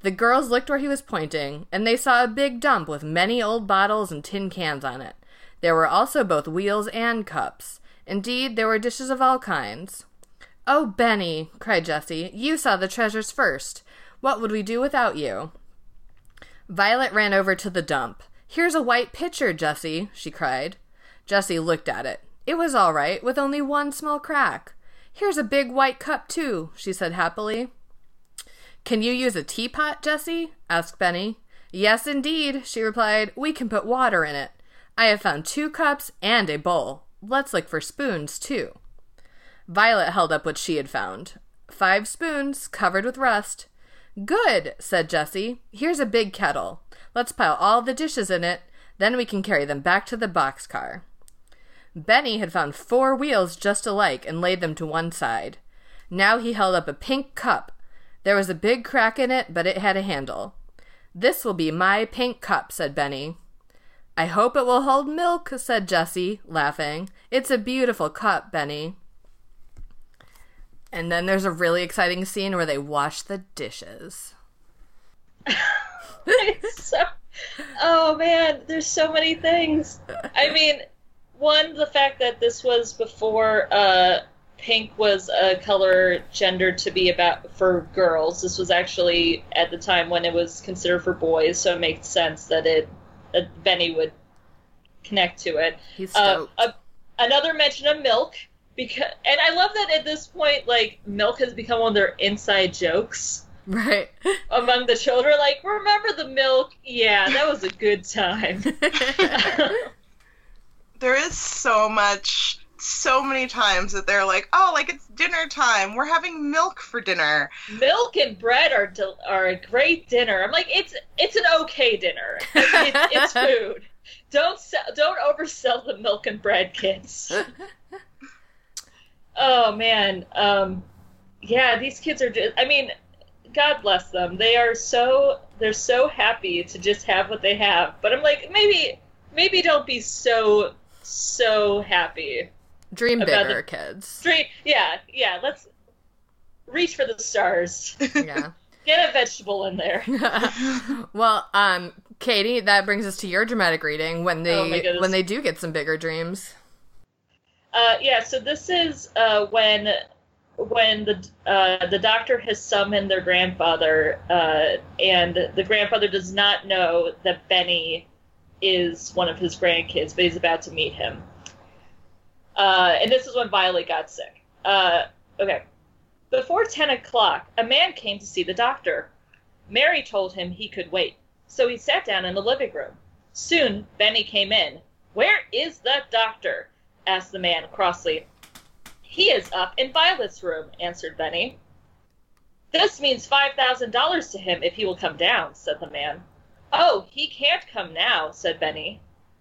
The girls looked where he was pointing, and they saw a big dump with many old bottles and tin cans on it. There were also both wheels and cups. Indeed, there were dishes of all kinds. Oh, Benny, cried Jessie, you saw the treasures first. What would we do without you? Violet ran over to the dump. Here's a white pitcher, Jessie, she cried. Jessie looked at it. It was all right, with only one small crack. Here's a big white cup, too, she said happily. Can you use a teapot, Jessie? asked Benny. Yes, indeed, she replied. We can put water in it. I have found two cups and a bowl. Let's look for spoons, too. Violet held up what she had found. Five spoons, covered with rust. Good, said Jessie. Here's a big kettle. Let's pile all the dishes in it. Then we can carry them back to the boxcar. Benny had found four wheels just alike and laid them to one side. Now he held up a pink cup. There was a big crack in it, but it had a handle. This will be my pink cup, said Benny. I hope it will hold milk, said Jessie, laughing. It's a beautiful cup, Benny. And then there's a really exciting scene where they wash the dishes. [laughs] so, oh man, there's so many things. I mean, one, the fact that this was before uh, pink was a color gendered to be about for girls. This was actually at the time when it was considered for boys, so it makes sense that it that Benny would connect to it. He's. Uh, a, another mention of milk because, and I love that at this point, like milk has become one of their inside jokes right. [laughs] among the children. Like, remember the milk? Yeah, that was a good time. [laughs] there is so much so many times that they're like, "Oh, like it's dinner time. We're having milk for dinner." milk and bread are del- are a great dinner. I'm like, it's it's an okay dinner. It's, it's [laughs] food. Don't sell, don't oversell the milk and bread, kids. [laughs] oh man, um, yeah, these kids are just. I mean, God bless them. They are so they're so happy to just have what they have. But I'm like, maybe maybe don't be so so happy. Dream About bigger, the- kids. Dream, yeah, yeah. Let's reach for the stars. Yeah. [laughs] Get a vegetable in there. [laughs] [laughs] well, um, Katie, that brings us to your dramatic reading when Oh they goodness. when they do get some bigger dreams. Uh, yeah, so this is uh, when when the uh, the doctor has summoned their grandfather, uh, and the grandfather does not know that Benny is one of his grandkids, but he's about to meet him. Uh, and this is when Violet got sick. Uh, okay. Before 10 o'clock, a man came to see the doctor. Mary told him he could wait, so he sat down in the living room. Soon, Benny came in. Where is the doctor? asked the man crossly. He is up in Violet's room, answered Benny. This means five thousand dollars to him if he will come down, said the man. Oh, he can't come now, said Benny.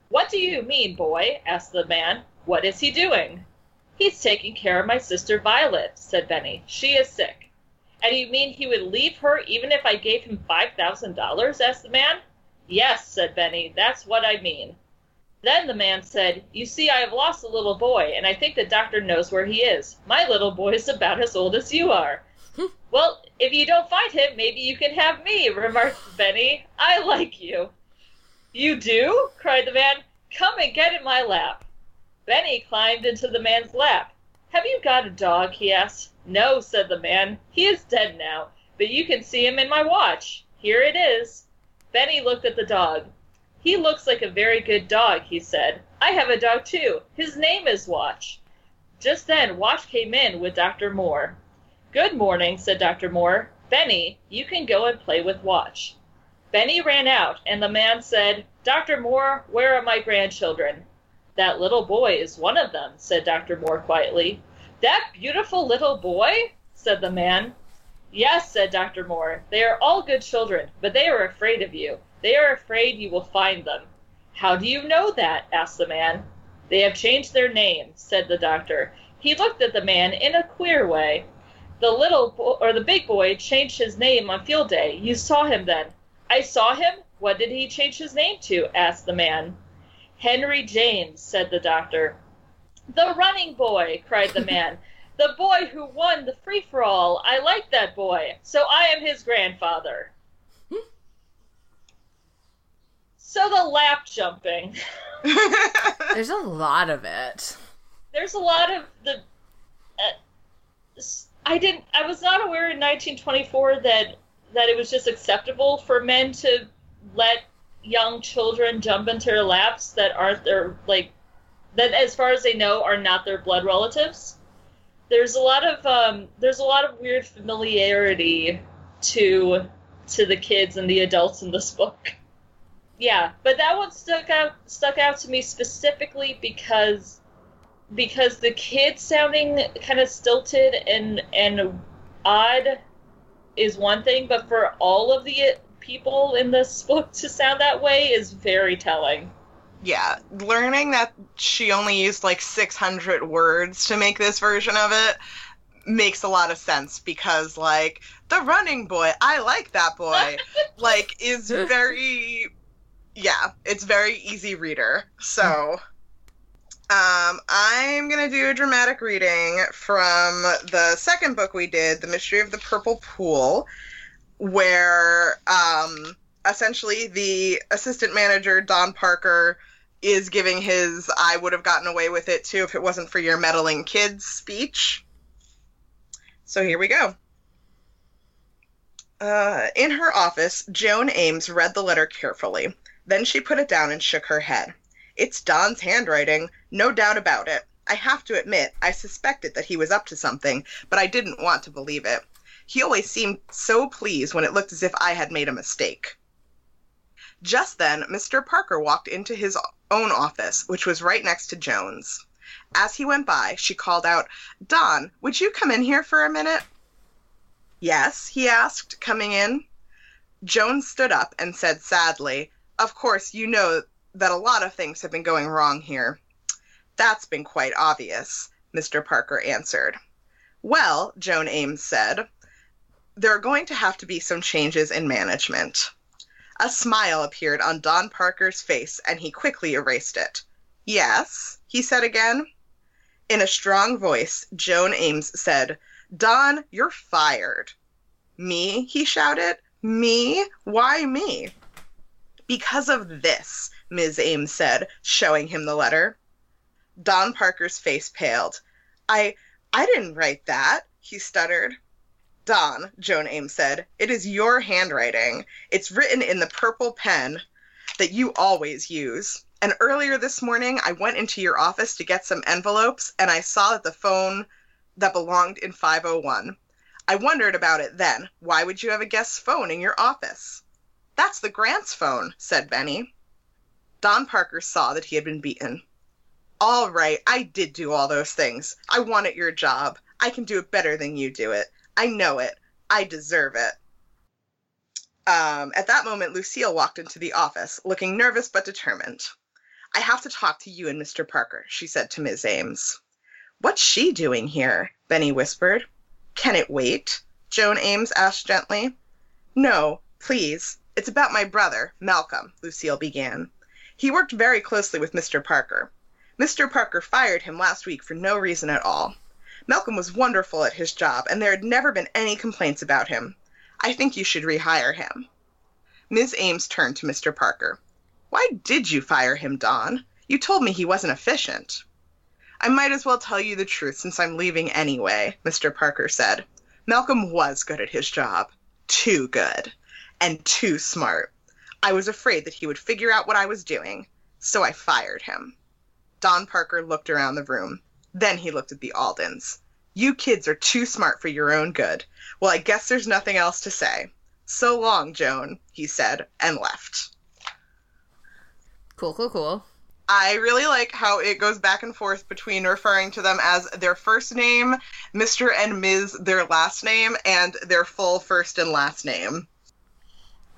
What do you mean, boy? asked the man. What is he doing? He's taking care of my sister Violet, said Benny. She is sick. And you mean he would leave her even if I gave him five thousand dollars? asked the man. Yes, said Benny, that's what I mean. Then the man said, You see, I have lost a little boy, and I think the doctor knows where he is. My little boy is about as old as you are. Well, if you don't find him, maybe you can have me, remarked Benny. I like you. You do? cried the man. Come and get in my lap. Benny climbed into the man's lap. Have you got a dog? he asked. No, said the man. He is dead now, but you can see him in my watch. Here it is. Benny looked at the dog. He looks like a very good dog, he said. I have a dog too. His name is Watch. Just then, Watch came in with Dr. Moore. Good morning, said Dr. Moore. Benny, you can go and play with Watch. Benny ran out, and the man said, Dr. Moore, where are my grandchildren? That little boy is one of them, said Dr. Moore quietly. That beautiful little boy? said the man. Yes, said Dr. Moore. They are all good children, but they are afraid of you. They are afraid you will find them. How do you know that? asked the man. They have changed their name, said the doctor. He looked at the man in a queer way. The little bo- or the big boy changed his name on field day. You saw him then. I saw him. What did he change his name to? asked the man. Henry James, said the doctor. The running boy, cried the man. [laughs] the boy who won the free for all. I like that boy, so I am his grandfather. so the lap jumping. [laughs] There's a lot of it. There's a lot of the. Uh, s- I didn't. I was not aware in 1924 that that it was just acceptable for men to let young children jump into their laps that aren't their like that as far as they know are not their blood relatives there's a lot of um, there's a lot of weird familiarity to to the kids and the adults in this book yeah but that one stuck out stuck out to me specifically because because the kids sounding kind of stilted and and odd is one thing but for all of the people in this [laughs] book to sound that way is very telling yeah, learning that she only used like 600 words to make this version of it makes a lot of sense because like the running boy, I like that boy, [laughs] like is very yeah, it's very easy reader. So [laughs] um, I'm gonna do a dramatic reading from the second book we did, The Mystery of the Purple Pool, where um, essentially the assistant manager Don Parker is giving his I would have gotten away with it too if it wasn't for your meddling kids speech. So here we go. Uh, in her office, Joan Ames read the letter carefully. Then she put it down and shook her head. It's Don's handwriting, no doubt about it. I have to admit, I suspected that he was up to something, but I didn't want to believe it. He always seemed so pleased when it looked as if I had made a mistake. Just then, Mr. Parker walked into his own office, which was right next to Joan's. As he went by, she called out, Don, would you come in here for a minute? Yes, he asked, coming in. Jones stood up and said sadly, Of course, you know that a lot of things have been going wrong here. That's been quite obvious, Mr. Parker answered. Well, Joan Ames said, there are going to have to be some changes in management. A smile appeared on Don Parker's face, and he quickly erased it. Yes, he said again. In a strong voice, Joan Ames said, Don, you're fired. Me? he shouted. Me? Why me? Because of this, Ms. Ames said, showing him the letter. Don Parker's face paled. I I didn't write that, he stuttered. Don, Joan Ames said, it is your handwriting. It's written in the purple pen that you always use. And earlier this morning, I went into your office to get some envelopes, and I saw that the phone that belonged in 501. I wondered about it then. Why would you have a guest's phone in your office? That's the Grant's phone, said Benny. Don Parker saw that he had been beaten. All right, I did do all those things. I wanted your job. I can do it better than you do it. I know it. I deserve it. Um, at that moment, Lucille walked into the office, looking nervous but determined. I have to talk to you and Mr. Parker, she said to Miss Ames. What's she doing here? Benny whispered. Can it wait? Joan Ames asked gently. No, please. It's about my brother, Malcolm, Lucille began. He worked very closely with Mr. Parker. Mr. Parker fired him last week for no reason at all. Malcolm was wonderful at his job, and there had never been any complaints about him. I think you should rehire him. Miss Ames turned to Mr. Parker. Why did you fire him, Don? You told me he wasn't efficient. I might as well tell you the truth since I'm leaving anyway, Mr. Parker said. Malcolm was good at his job. Too good. And too smart. I was afraid that he would figure out what I was doing, so I fired him. Don Parker looked around the room. Then he looked at the Aldens. You kids are too smart for your own good. Well, I guess there's nothing else to say. So long, Joan, he said, and left. Cool, cool, cool. I really like how it goes back and forth between referring to them as their first name, Mr. and Ms., their last name, and their full first and last name.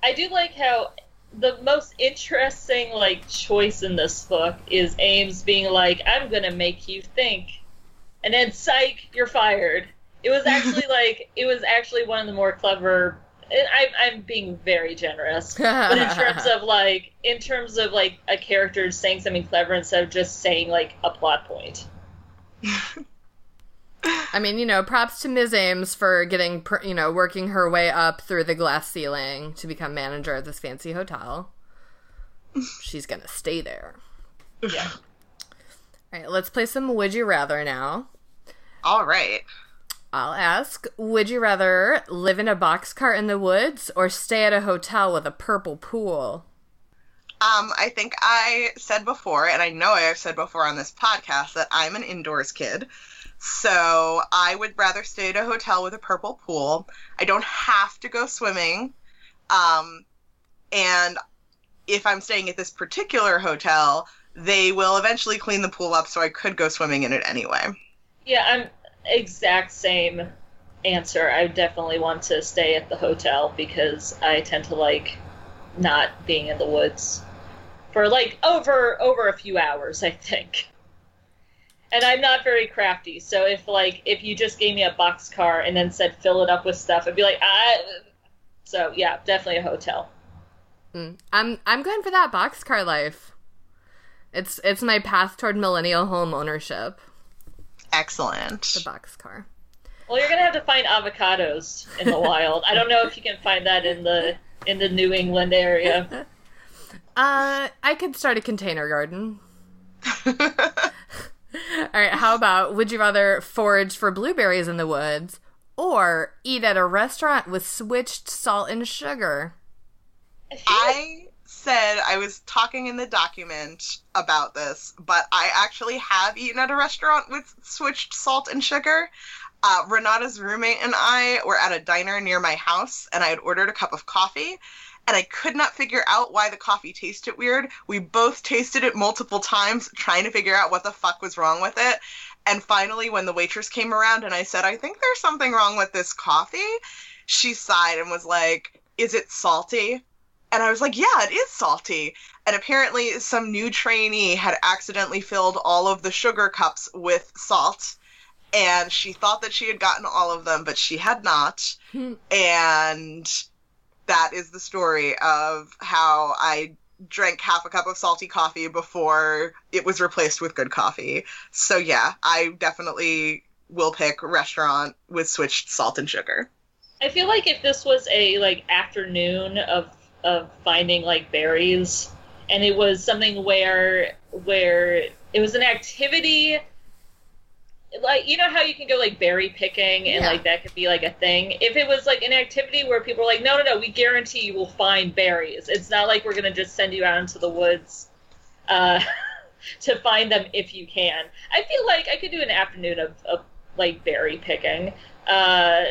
I do like how the most interesting like choice in this book is Ames being like, "I'm gonna make you think," and then psych, you're fired. It was actually [laughs] like it was actually one of the more clever. I, I'm being very generous, [laughs] but in terms of like in terms of like a character saying something clever instead of just saying like a plot point. [laughs] I mean, you know, props to Ms. Ames for getting, pr- you know, working her way up through the glass ceiling to become manager of this fancy hotel. She's gonna stay there. Yeah. All right, let's play some Would You Rather now. All right. I'll ask Would you rather live in a boxcar in the woods or stay at a hotel with a purple pool? Um, I think I said before, and I know I have said before on this podcast, that I'm an indoors kid. So I would rather stay at a hotel with a purple pool. I don't have to go swimming. Um, and if I'm staying at this particular hotel, they will eventually clean the pool up so I could go swimming in it anyway. Yeah, I'm exact same answer. I definitely want to stay at the hotel because I tend to like not being in the woods for like over over a few hours, I think. And I'm not very crafty, so if like if you just gave me a box car and then said fill it up with stuff, I'd be like, ah. So yeah, definitely a hotel. Mm. I'm I'm going for that box car life. It's it's my path toward millennial home ownership. Excellent. The box car. Well, you're gonna have to find avocados in the wild. I don't know if you can find that in the in the New England area. [laughs] Uh, I could start a container garden. [laughs] All right, how about would you rather forage for blueberries in the woods or eat at a restaurant with switched salt and sugar? I said I was talking in the document about this, but I actually have eaten at a restaurant with switched salt and sugar. Uh, Renata's roommate and I were at a diner near my house, and I had ordered a cup of coffee, and I could not figure out why the coffee tasted weird. We both tasted it multiple times, trying to figure out what the fuck was wrong with it. And finally, when the waitress came around and I said, I think there's something wrong with this coffee, she sighed and was like, Is it salty? And I was like, Yeah, it is salty. And apparently, some new trainee had accidentally filled all of the sugar cups with salt. And she thought that she had gotten all of them, but she had not. Hmm. and that is the story of how I drank half a cup of salty coffee before it was replaced with good coffee. So yeah, I definitely will pick restaurant with switched salt and sugar. I feel like if this was a like afternoon of of finding like berries, and it was something where where it was an activity, like you know how you can go like berry picking and Yeah. like that could be like a thing. If it was like an activity where people were like, no, no, no, we guarantee you will find berries. It's not like we're gonna just send you out into the woods. Uh, [laughs] to find them if you can. I feel like I could do an afternoon of, of like berry picking. Uh,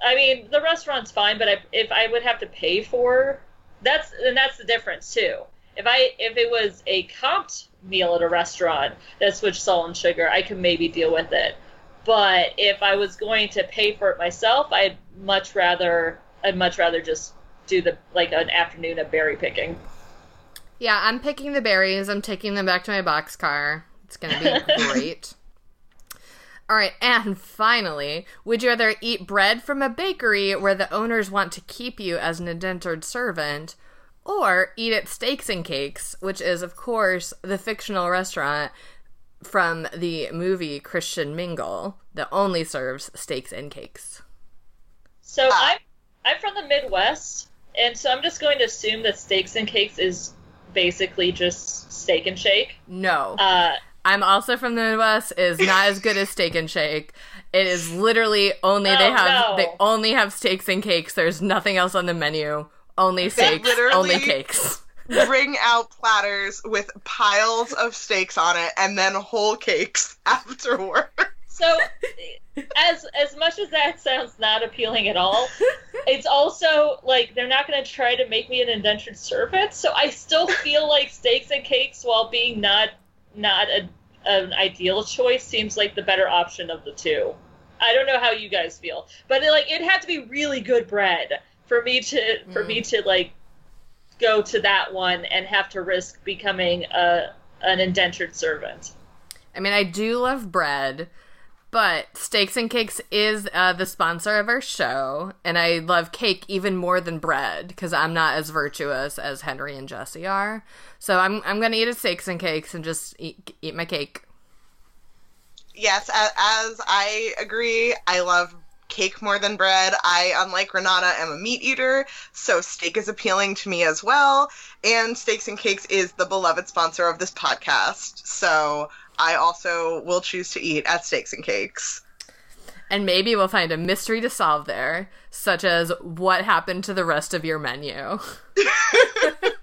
I mean, the restaurant's fine, but I, if I would have to pay for that's and that's the difference too. If I if it was a comped meal at a restaurant that switched salt and sugar, I can maybe deal with it. But if I was going to pay for it myself, I'd much rather I'd much rather just do the like an afternoon of berry picking. Yeah, I'm picking the berries. I'm taking them back to my box car. It's gonna be [laughs] great. All right, and finally, would you rather eat bread from a bakery where the owners want to keep you as an indentured servant, or eat at Steaks and Cakes, which is, of course, the fictional restaurant from the movie Christian Mingle that only serves steaks and cakes? So Ah. I'm I'm from the Midwest, and so I'm just going to assume that steaks and cakes is basically just steak and shake. No. Uh, I'm also from the Midwest. Is not as good as Steak and Shake. It is literally only they Oh, have no. they only have steaks and cakes. There's nothing else on the menu. Only steaks, only cakes. Bring out platters with piles of steaks on it and then whole cakes [laughs] afterward. so as as much as that sounds not appealing at all, it's also like they're not going to try to make me an indentured servant. So I still feel like steaks and cakes, while being not not a, an ideal choice, seems like the better option of the two. I don't know how you guys feel, but it, like it had to be really good bread for me to for me to like go to that one and have to risk becoming a an indentured servant. I mean, I do love bread, but Steaks and Cakes is uh, the sponsor of our show, and I love cake even more than bread because I'm not as virtuous as Henry and Jessie are. So I'm I'm gonna eat a Steaks and Cakes and just eat eat my cake. Yes, as, as I agree, I love cake more than bread. I, unlike Renata, am a meat eater, so steak is appealing to me as well. And Steaks and Cakes is the beloved sponsor of this podcast, so I also will choose to eat at Steaks and Cakes. And maybe we'll find a mystery to solve there, such as what happened to the rest of your menu. [laughs]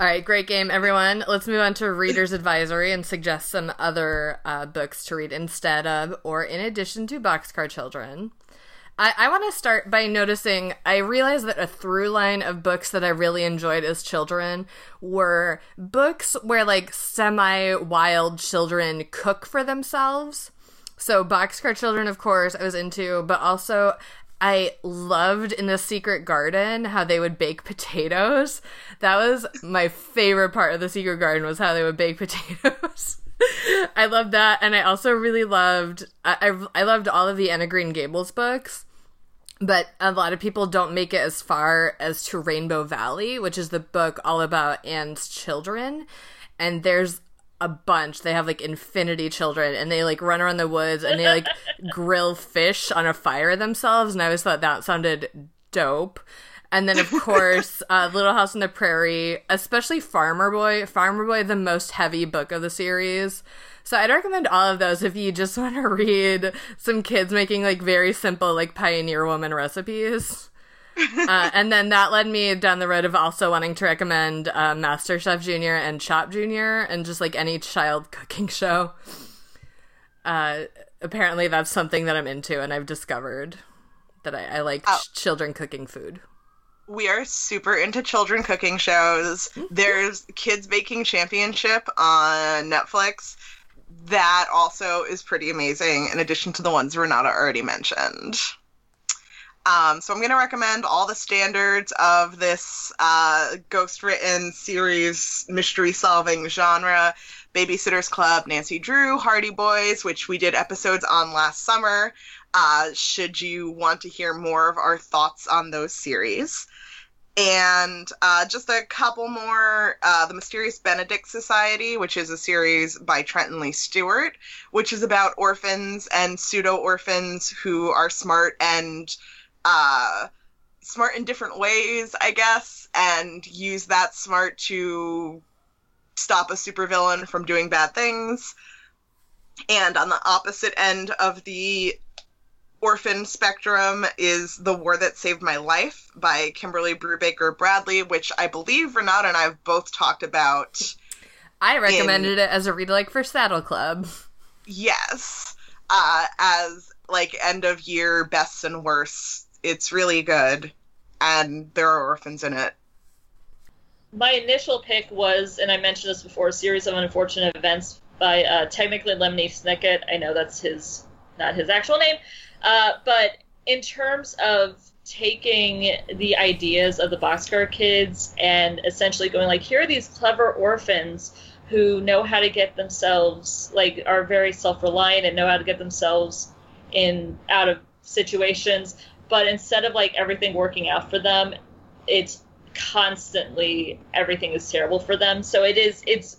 All right, great game, everyone. Let's move on to Reader's Advisory and suggest some other uh, books to read instead of or in addition to Boxcar Children. I, I want to start by noticing I realized that a through line of books that I really enjoyed as children were books where like semi wild children cook for themselves. So Boxcar Children, of course, I was into, but also I loved in the Secret Garden how they would bake potatoes. That was my favorite part of the Secret Garden was how they would bake [laughs] potatoes. I loved that, and I also really loved I, I, I loved all of the Anne of Green Gables books. But a lot of people don't make it as far as to Rainbow Valley, which is the book all about Anne's children. And there's a bunch. They have like infinity children and they like run around the woods and they like [laughs] grill fish on a fire themselves. And I always thought that sounded dope. And then, of [laughs] course, uh, Little House on the Prairie, especially Farmer Boy. Farmer Boy, the most heavy book of the series. So I'd recommend all of those if you just [laughs] want to read some kids making like very simple, like pioneer woman recipes. Uh, and then that led me down the road of also wanting to recommend uh, Master Chef Junior and Chop Junior and just like any child cooking show. Uh, apparently, that's something that I'm into, and I've discovered that I, I like oh. ch- children cooking food. We are super into children cooking shows. Mm-hmm. There's Kids Baking Championship on Netflix. That also is pretty amazing, in addition to the ones Renata already mentioned. Um, so I'm going to recommend all the standards of this uh, ghost written series mystery solving genre. Babysitter's Club, Nancy Drew, Hardy Boys, which we did episodes on last summer. Uh, should you want to hear more of our thoughts on those series? And uh, just a couple more uh, The Mysterious Benedict Society, which is a series by Trenton Lee Stewart, which is about orphans and pseudo orphans who are smart and uh, smart in different ways, I guess, and use that smart to stop a supervillain from doing bad things. And on the opposite end of the orphan spectrum is The War That Saved My Life by Kimberly Brubaker Bradley, which I believe Renata and I have both talked about. I recommended in, it as a read like for Saddle Club. Yes. Uh, as like end of year bests and worst it's really good, and there are orphans in it. My initial pick was, and I mentioned this before, a series of unfortunate events by uh, technically Lemony Snicket. I know that's his, not his actual name, uh, but in terms of taking the ideas of the boxcar kids and essentially going like, here are these clever orphans who know how to get themselves like are very self-reliant and know how to get themselves in out of situations but instead of like everything working out for them, it's constantly everything is terrible for them. So it is it's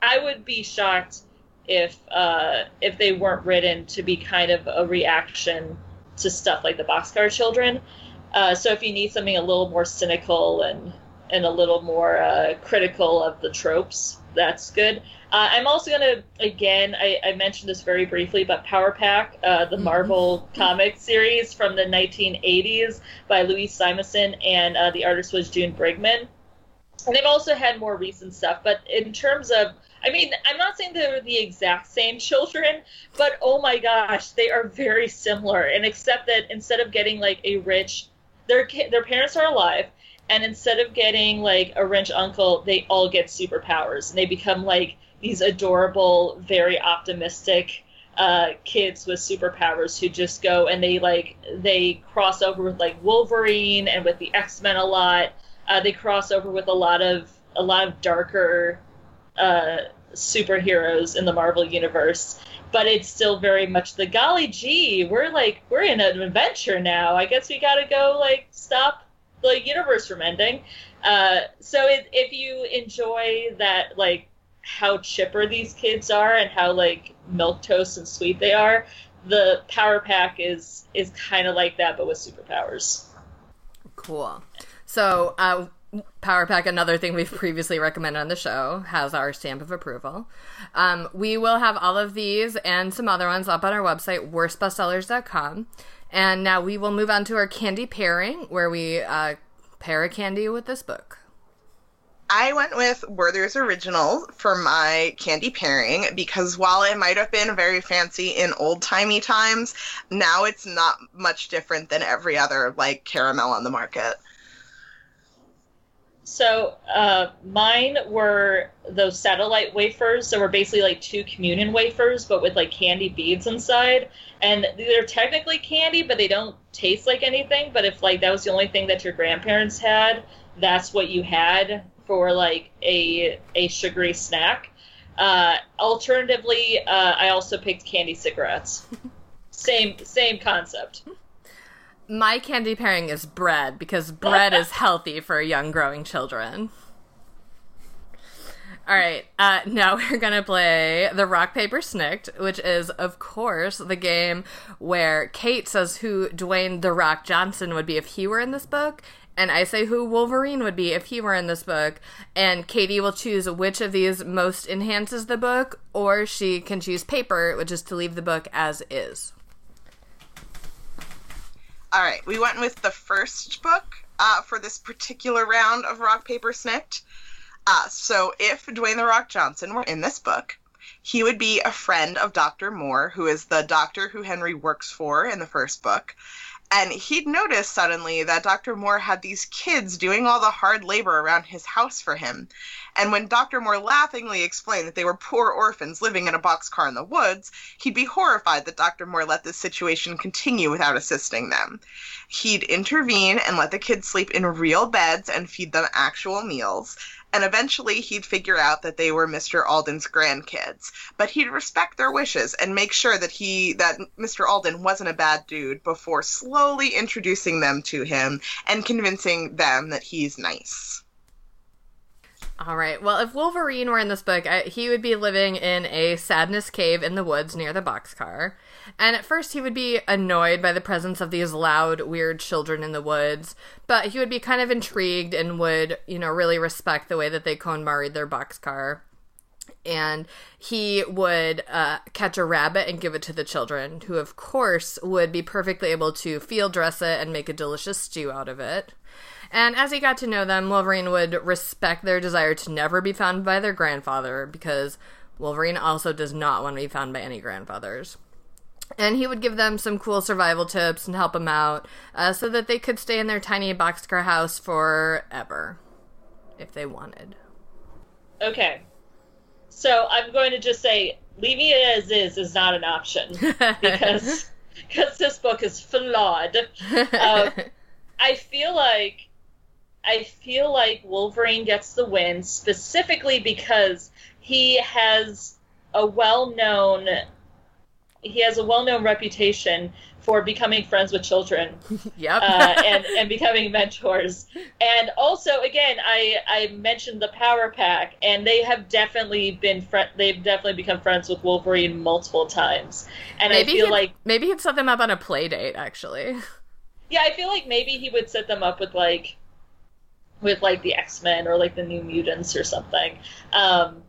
I would be shocked if uh, if they weren't written to be kind of a reaction to stuff like the Boxcar Children. Uh, so if you need something a little more cynical and and a little more uh, critical of the tropes, that's good. Uh, I'm also going to, again, I, I, mentioned this very briefly, but Power Pack, uh, the mm-hmm. Marvel comic series from the 1980s by Louise Simonson, and uh, the artist was June Brigman. And they've also had more recent stuff, but in terms of, I mean, I'm not saying they're the exact same [laughs] children, but oh my gosh, they are very similar. And except that instead of getting like a rich, their their parents are alive, and instead of getting like a rich uncle, they all get superpowers, and they become like these adorable, very optimistic uh, kids with superpowers who just go and they like they cross over with like Wolverine and with the X Men a lot. Uh, they cross over with a lot of a lot of darker uh, superheroes in the Marvel universe. But it's still very much the golly gee, we're like we're in an adventure now. I guess we gotta go like stop the universe from ending. Uh, so it, if you enjoy that like how chipper these kids are and how like milk toast and sweet they are, the power pack is is kind of like that but with superpowers. Cool. So, uh, Power Pack, another thing we've previously recommended on the show, has our stamp of approval. Um, we will have all of these and some other ones up on our website, worstbestsellers.com. And now we will move on to our candy pairing, where we uh, pair a candy with this book. I went with Werther's Original for my candy pairing because while it might have been very fancy in old timey times, now it's not much different than every other like caramel on the market. So uh, mine were those satellite wafers that were basically like two communion wafers, but with like candy beads inside. And they're technically candy, but they don't taste like anything. But if like that was the only thing that your grandparents had, that's what you had for like a a sugary snack. Uh, alternatively, uh, I also picked candy cigarettes. [laughs] same same concept. My candy pairing is bread because bread is healthy for young growing children. All right, uh, now [laughs] we're gonna play the rock paper snikt, which is, of course, the game where Kait says who Dwayne the Rock Johnson would be if he were in this book, and I say who Wolverine would be if he were in this book, and Katie will choose which of these most enhances the book, or she can choose paper, which is to leave the book as is. All right, we went with the first book uh, for this particular round of Rock Paper Snikt. Uh, so, if Dwayne the Rock Johnson were in this book, he would be a friend of Dr. Moore, who is the doctor who Henry works for in the first book. And he'd noticed suddenly that Dr. Moore had these kids doing all the hard labor around his house for him. And when Dr. Moore laughingly explained that they were poor orphans living in a boxcar in the woods, he'd be horrified that Dr. Moore let this situation continue without assisting them. He'd intervene and let the kids sleep in real beds and feed them actual meals. And eventually he'd figure out that they were Mr. Alden's grandkids. But he'd respect their wishes and make sure that he that Mr. Alden wasn't a bad dude before slowly introducing them to him and convincing them that he's nice. All right. Well, if Wolverine were in this book, I, he would be living in a sadness cave in the woods near the boxcar. And at first, he would be annoyed by the presence of these loud, weird children in the woods, but he would be kind of intrigued and would, you know, really respect the way that they KonMari'd their boxcar. And he would uh, catch a rabbit and give it to the children, who, of course, would be perfectly able to field dress it and make a delicious stew out of it. And as he got to know them, Wolverine would respect their desire to never be found by their grandfather because Wolverine also does not want to be found by any grandfathers. And he would give them some cool survival tips and help them out uh, so that they could stay in their tiny boxcar house forever if they wanted. Okay. So I'm going to just say leaving it as is is not an option [laughs] because because this book is flawed. Uh, [laughs] I feel like I feel like Wolverine gets the win specifically because he has a well-known he has a well-known reputation for becoming friends with children. [laughs] yep. uh, and and becoming mentors. And also, again, I I mentioned the Power Pack, and they have definitely been fr- they've definitely become friends with Wolverine multiple times. And maybe I feel he'd, like maybe he'd set them up on a play date. Actually, [laughs] yeah, I feel like maybe he would set them up with like with like the X Men or like the New Mutants or something. Um,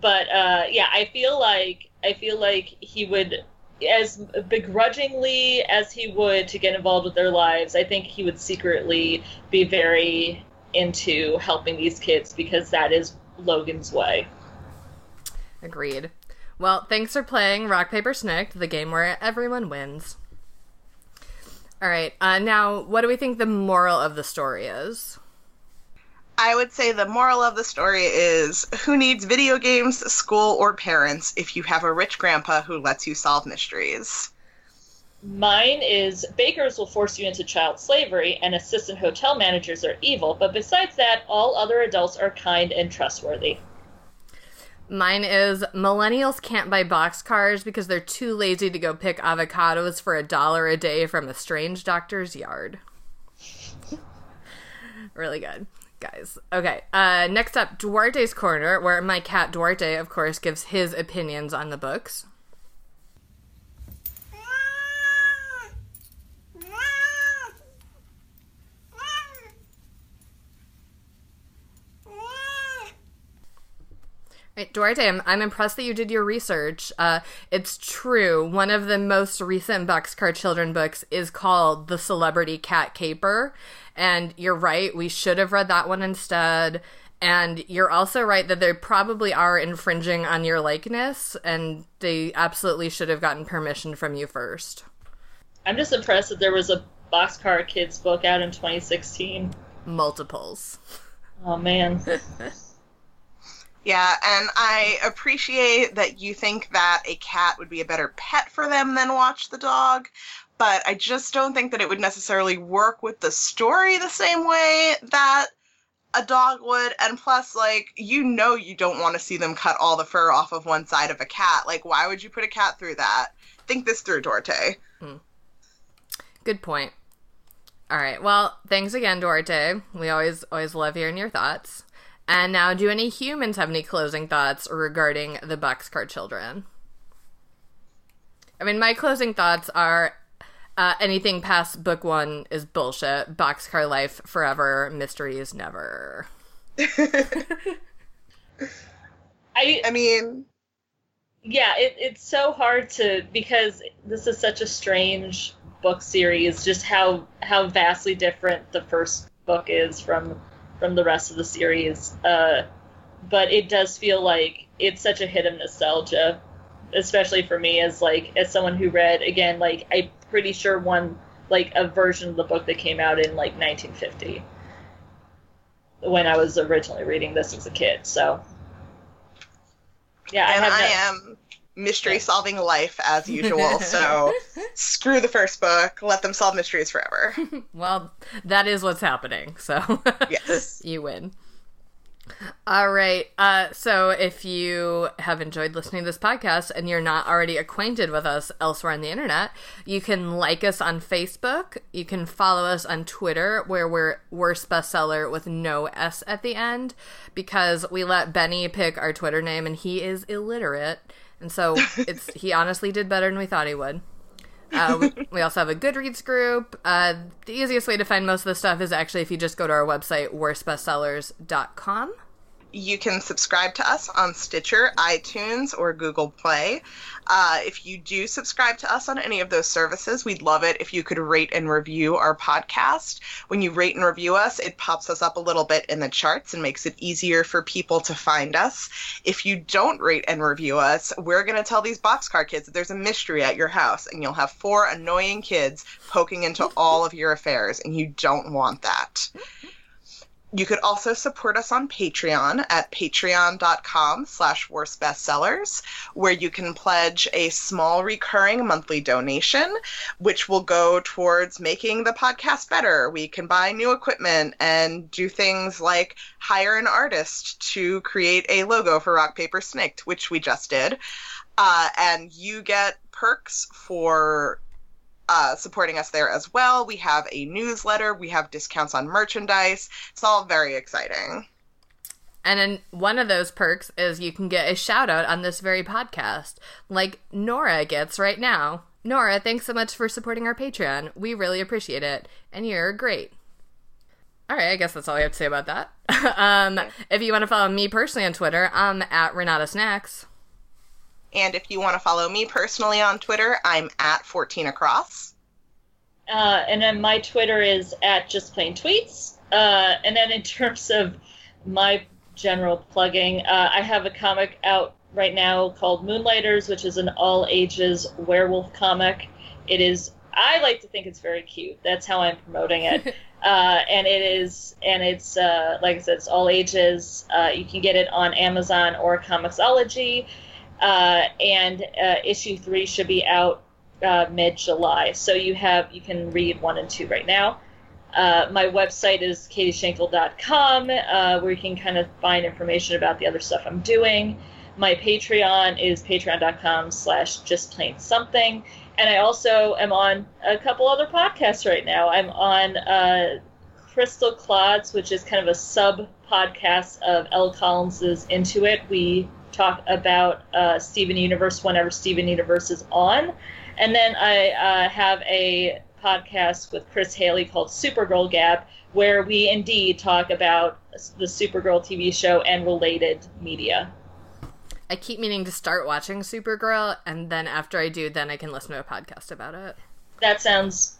but uh, yeah, I feel like I feel like he would as begrudgingly as he would to get involved with their lives, I think he would secretly be very into helping these kids because that is Logan's way. agreed. Well, thanks for playing Rock Paper Snikt, the game where everyone wins. All right, uh, now what do we think the moral of the story is? I would say the moral of the story is who needs video games, school, or parents if you have a rich grandpa who lets you solve mysteries? Mine is bakers will force you into child slavery, and assistant hotel managers are evil, but besides that, all other adults are kind and trustworthy. Mine is millennials can't buy boxcars because they're too lazy to go pick avocados for a dollar a day from a strange doctor's yard. [laughs] really good, guys. Okay, uh, next up, Duarte's Corner, where my cat Duarte, of course, gives his opinions on the books. Right, Duarte, I'm, I'm impressed that you did your research. Uh, it's true. One of the most recent Boxcar Children books is called The Celebrity Cat Caper. And you're right, we should have read that one instead. And you're also right that they probably are infringing on your likeness, and they absolutely should have gotten permission from you first. I'm just impressed that there was a Boxcar Kids book out in 2016. Multiples. Oh, man. [laughs] Yeah, and I appreciate that you think that a cat would be a better pet for them than watch the dog, but I just don't think that it would necessarily work with the story the same way that a dog would. And plus, like, you know, you don't want to see them cut all the fur off of one side of a cat. Like, why would you put a cat through that? Think this through, Duarte Hmm. Good point. All right. Well, thanks again, Duarte We always always love hearing your thoughts. And now, do any humans have any closing thoughts regarding the Boxcar Children? I mean, my closing thoughts are uh, anything past book one is bullshit. Boxcar life forever, mysteries never. [laughs] I I mean, yeah, it, it's so hard to because this is such a strange book series. Just how how vastly different the first book is from from the rest of the series. Uh, but it does feel like it's such a hit of nostalgia, especially for me as like as someone who read again like I'm pretty sure one like a version of the book that came out in like 1950 when I was originally reading this as a kid. So yeah, and I, I, have no- am mystery solving life as [laughs] usual. so [laughs] screw the first book. Let them solve mysteries forever. [laughs] Well, that is what's happening. So Yes. you win. All right. Uh, so if you have enjoyed listening to this podcast and you're not already acquainted with us elsewhere on the internet, you can like us on Facebook. You can follow us on Twitter, where we're worst bestseller with no S at the end, because we let Benny pick our Twitter name and he is illiterate. And so it's he honestly did better than we thought he would. Uh, we, we also have a Goodreads group. Uh, the easiest way to find most of the stuff is actually if you just go to our website, worstbestsellers.com. You can subscribe to us on Stitcher, iTunes, or Google Play. Uh, if you do subscribe to us on any of those services, we'd love it if you could rate and review our podcast. When you rate and review us, it pops us up a little bit in the charts and makes it easier for people to find us. If you don't rate and review us, we're going to tell these boxcar kids that there's a mystery at your house, and you'll have four annoying kids poking into all of your affairs, and you don't want that. You could also support us on Patreon at patreon.com slash worst bestsellers, where you can pledge a small recurring monthly donation, which will go towards making the podcast better. We can buy new equipment and do things like hire an artist to create a logo for Rock Paper Snikt, which we just did. Uh, and you get perks for uh, supporting us there as well. We have a newsletter, we have discounts on merchandise. It's all very exciting. And then one of those perks is you can get a shout out on this very podcast, like Nora gets right now. Nora, thanks so much for supporting our Patreon. We really appreciate it, and you're great. All right, I guess that's all I have to say about that. [laughs] um, if you want to follow me personally on Twitter, I'm at Renata Snacks. And if you want to follow me personally on Twitter, I'm at 14 across. Uh, and then my Twitter is at just plain tweets. Uh, and then in [laughs] terms of my general plugging, uh, I have a comic out right now called Moonlighters, which is an all ages werewolf comic. It is I like to think it's very cute. That's how I'm promoting it. [laughs] uh, and it is, and it's uh, like I said, it's all ages. Uh, you can get it on Amazon or Comixology. Uh, and uh, issue three should be out uh, mid July. So you have you can read one and two right now. Uh, my website is katieschenkel.com, uh, where you can kind of find information about the other stuff I'm doing. My Patreon is patreon.com slash just plain something. And I also am on a couple other podcasts right now. I'm on uh, Crystal Clods, which is kind of a sub podcast of Elle Collins's Into It. We talk about uh, Steven Universe whenever Steven Universe is on. And then I uh, have a podcast with Chris Haley called Supergirl Gap, where we indeed talk about the Supergirl TV show and related media. I keep meaning to start watching Supergirl, and then after I do, then I can listen to a podcast about it. That sounds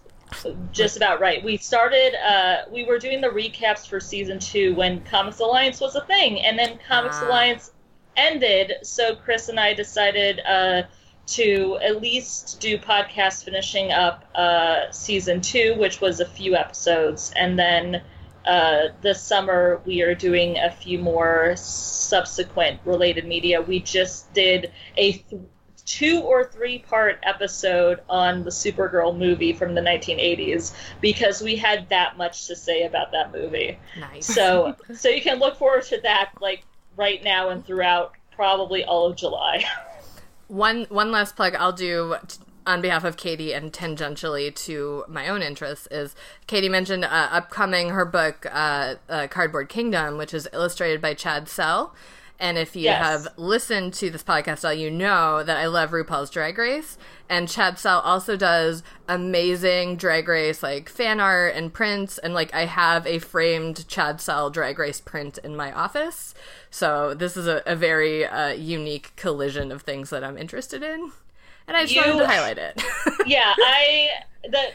just about right. We started, uh, we were doing the recaps for season two when Comics Alliance was a thing, and then Comics ah. Alliance ended, so Chris and I decided uh, to at least do podcast finishing up uh, season two, which was a few episodes, and then uh, this summer we are doing a few more subsequent related media. We just did a th- two or three part episode on the Supergirl movie from the 1980s because we had that much to say about that movie. Nice. So so you can look forward to that like right now and throughout probably all of July. one one last plug I'll do on behalf of Katie and tangentially to my own interests is Katie mentioned uh, upcoming her book uh, uh, Cardboard Kingdom, which is illustrated by Chad Sell. And if you yes. have listened to this podcast, all you know that I love RuPaul's Drag Race. And Chad Sell also does amazing Drag Race like fan art and prints. And like I have a framed Chad Sell Drag Race print in my office. So this is a, a very uh, unique collision of things that I'm interested in. And I just you, wanted to highlight it. [laughs] yeah, I the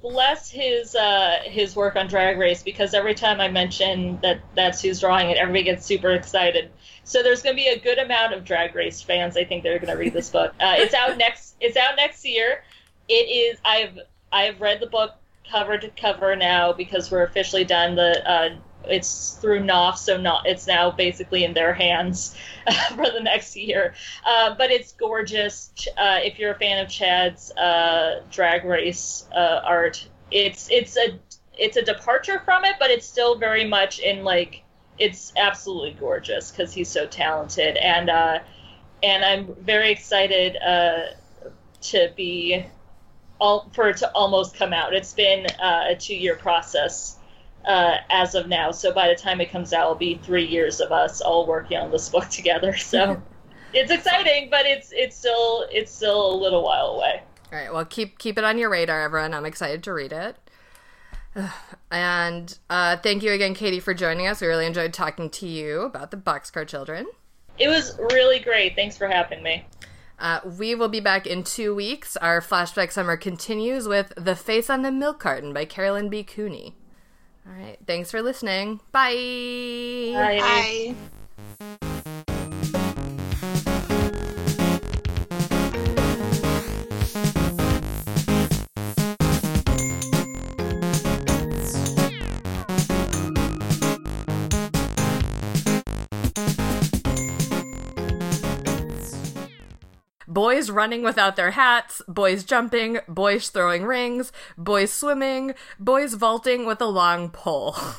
bless his uh, his work on Drag Race because every time I mention that that's who's drawing it, everybody gets super excited. So there's going to be a good amount of Drag Race fans. I think they're going to read this book. Uh, it's out [laughs] next. It's out next year. It is. I've I've read the book cover to cover now because we're officially done. The uh, it's through Knopf, so not it's now basically in their hands [laughs] for the next year. Uh, but it's gorgeous. Uh, if you're a fan of Chad's uh, drag race uh, art, it's it's a it's a departure from it, but it's still very much in like it's absolutely gorgeous because he's so talented and uh, and I'm very excited uh, to be all for it to almost come out. It's been a two year process uh, as of now, so by the time it comes out, it'll be three years of us all working on this book [laughs] together. So [laughs] it's exciting, but it's it's still it's still a little while away. All right, well keep keep it on your radar, everyone. I'm excited to read it. [sighs] And uh, thank you again, Katie, for joining us. We really enjoyed talking to you about the Boxcar Children. It was really great. Thanks for having me. Uh, we will be back in two weeks. Our flashback summer continues with The Face on the Milk Carton by Carolyn B. Cooney. All right. Thanks for listening. Bye. Bye. Bye. Boys running without their hats, boys jumping, boys throwing rings, boys swimming, boys vaulting with a long pole. [laughs]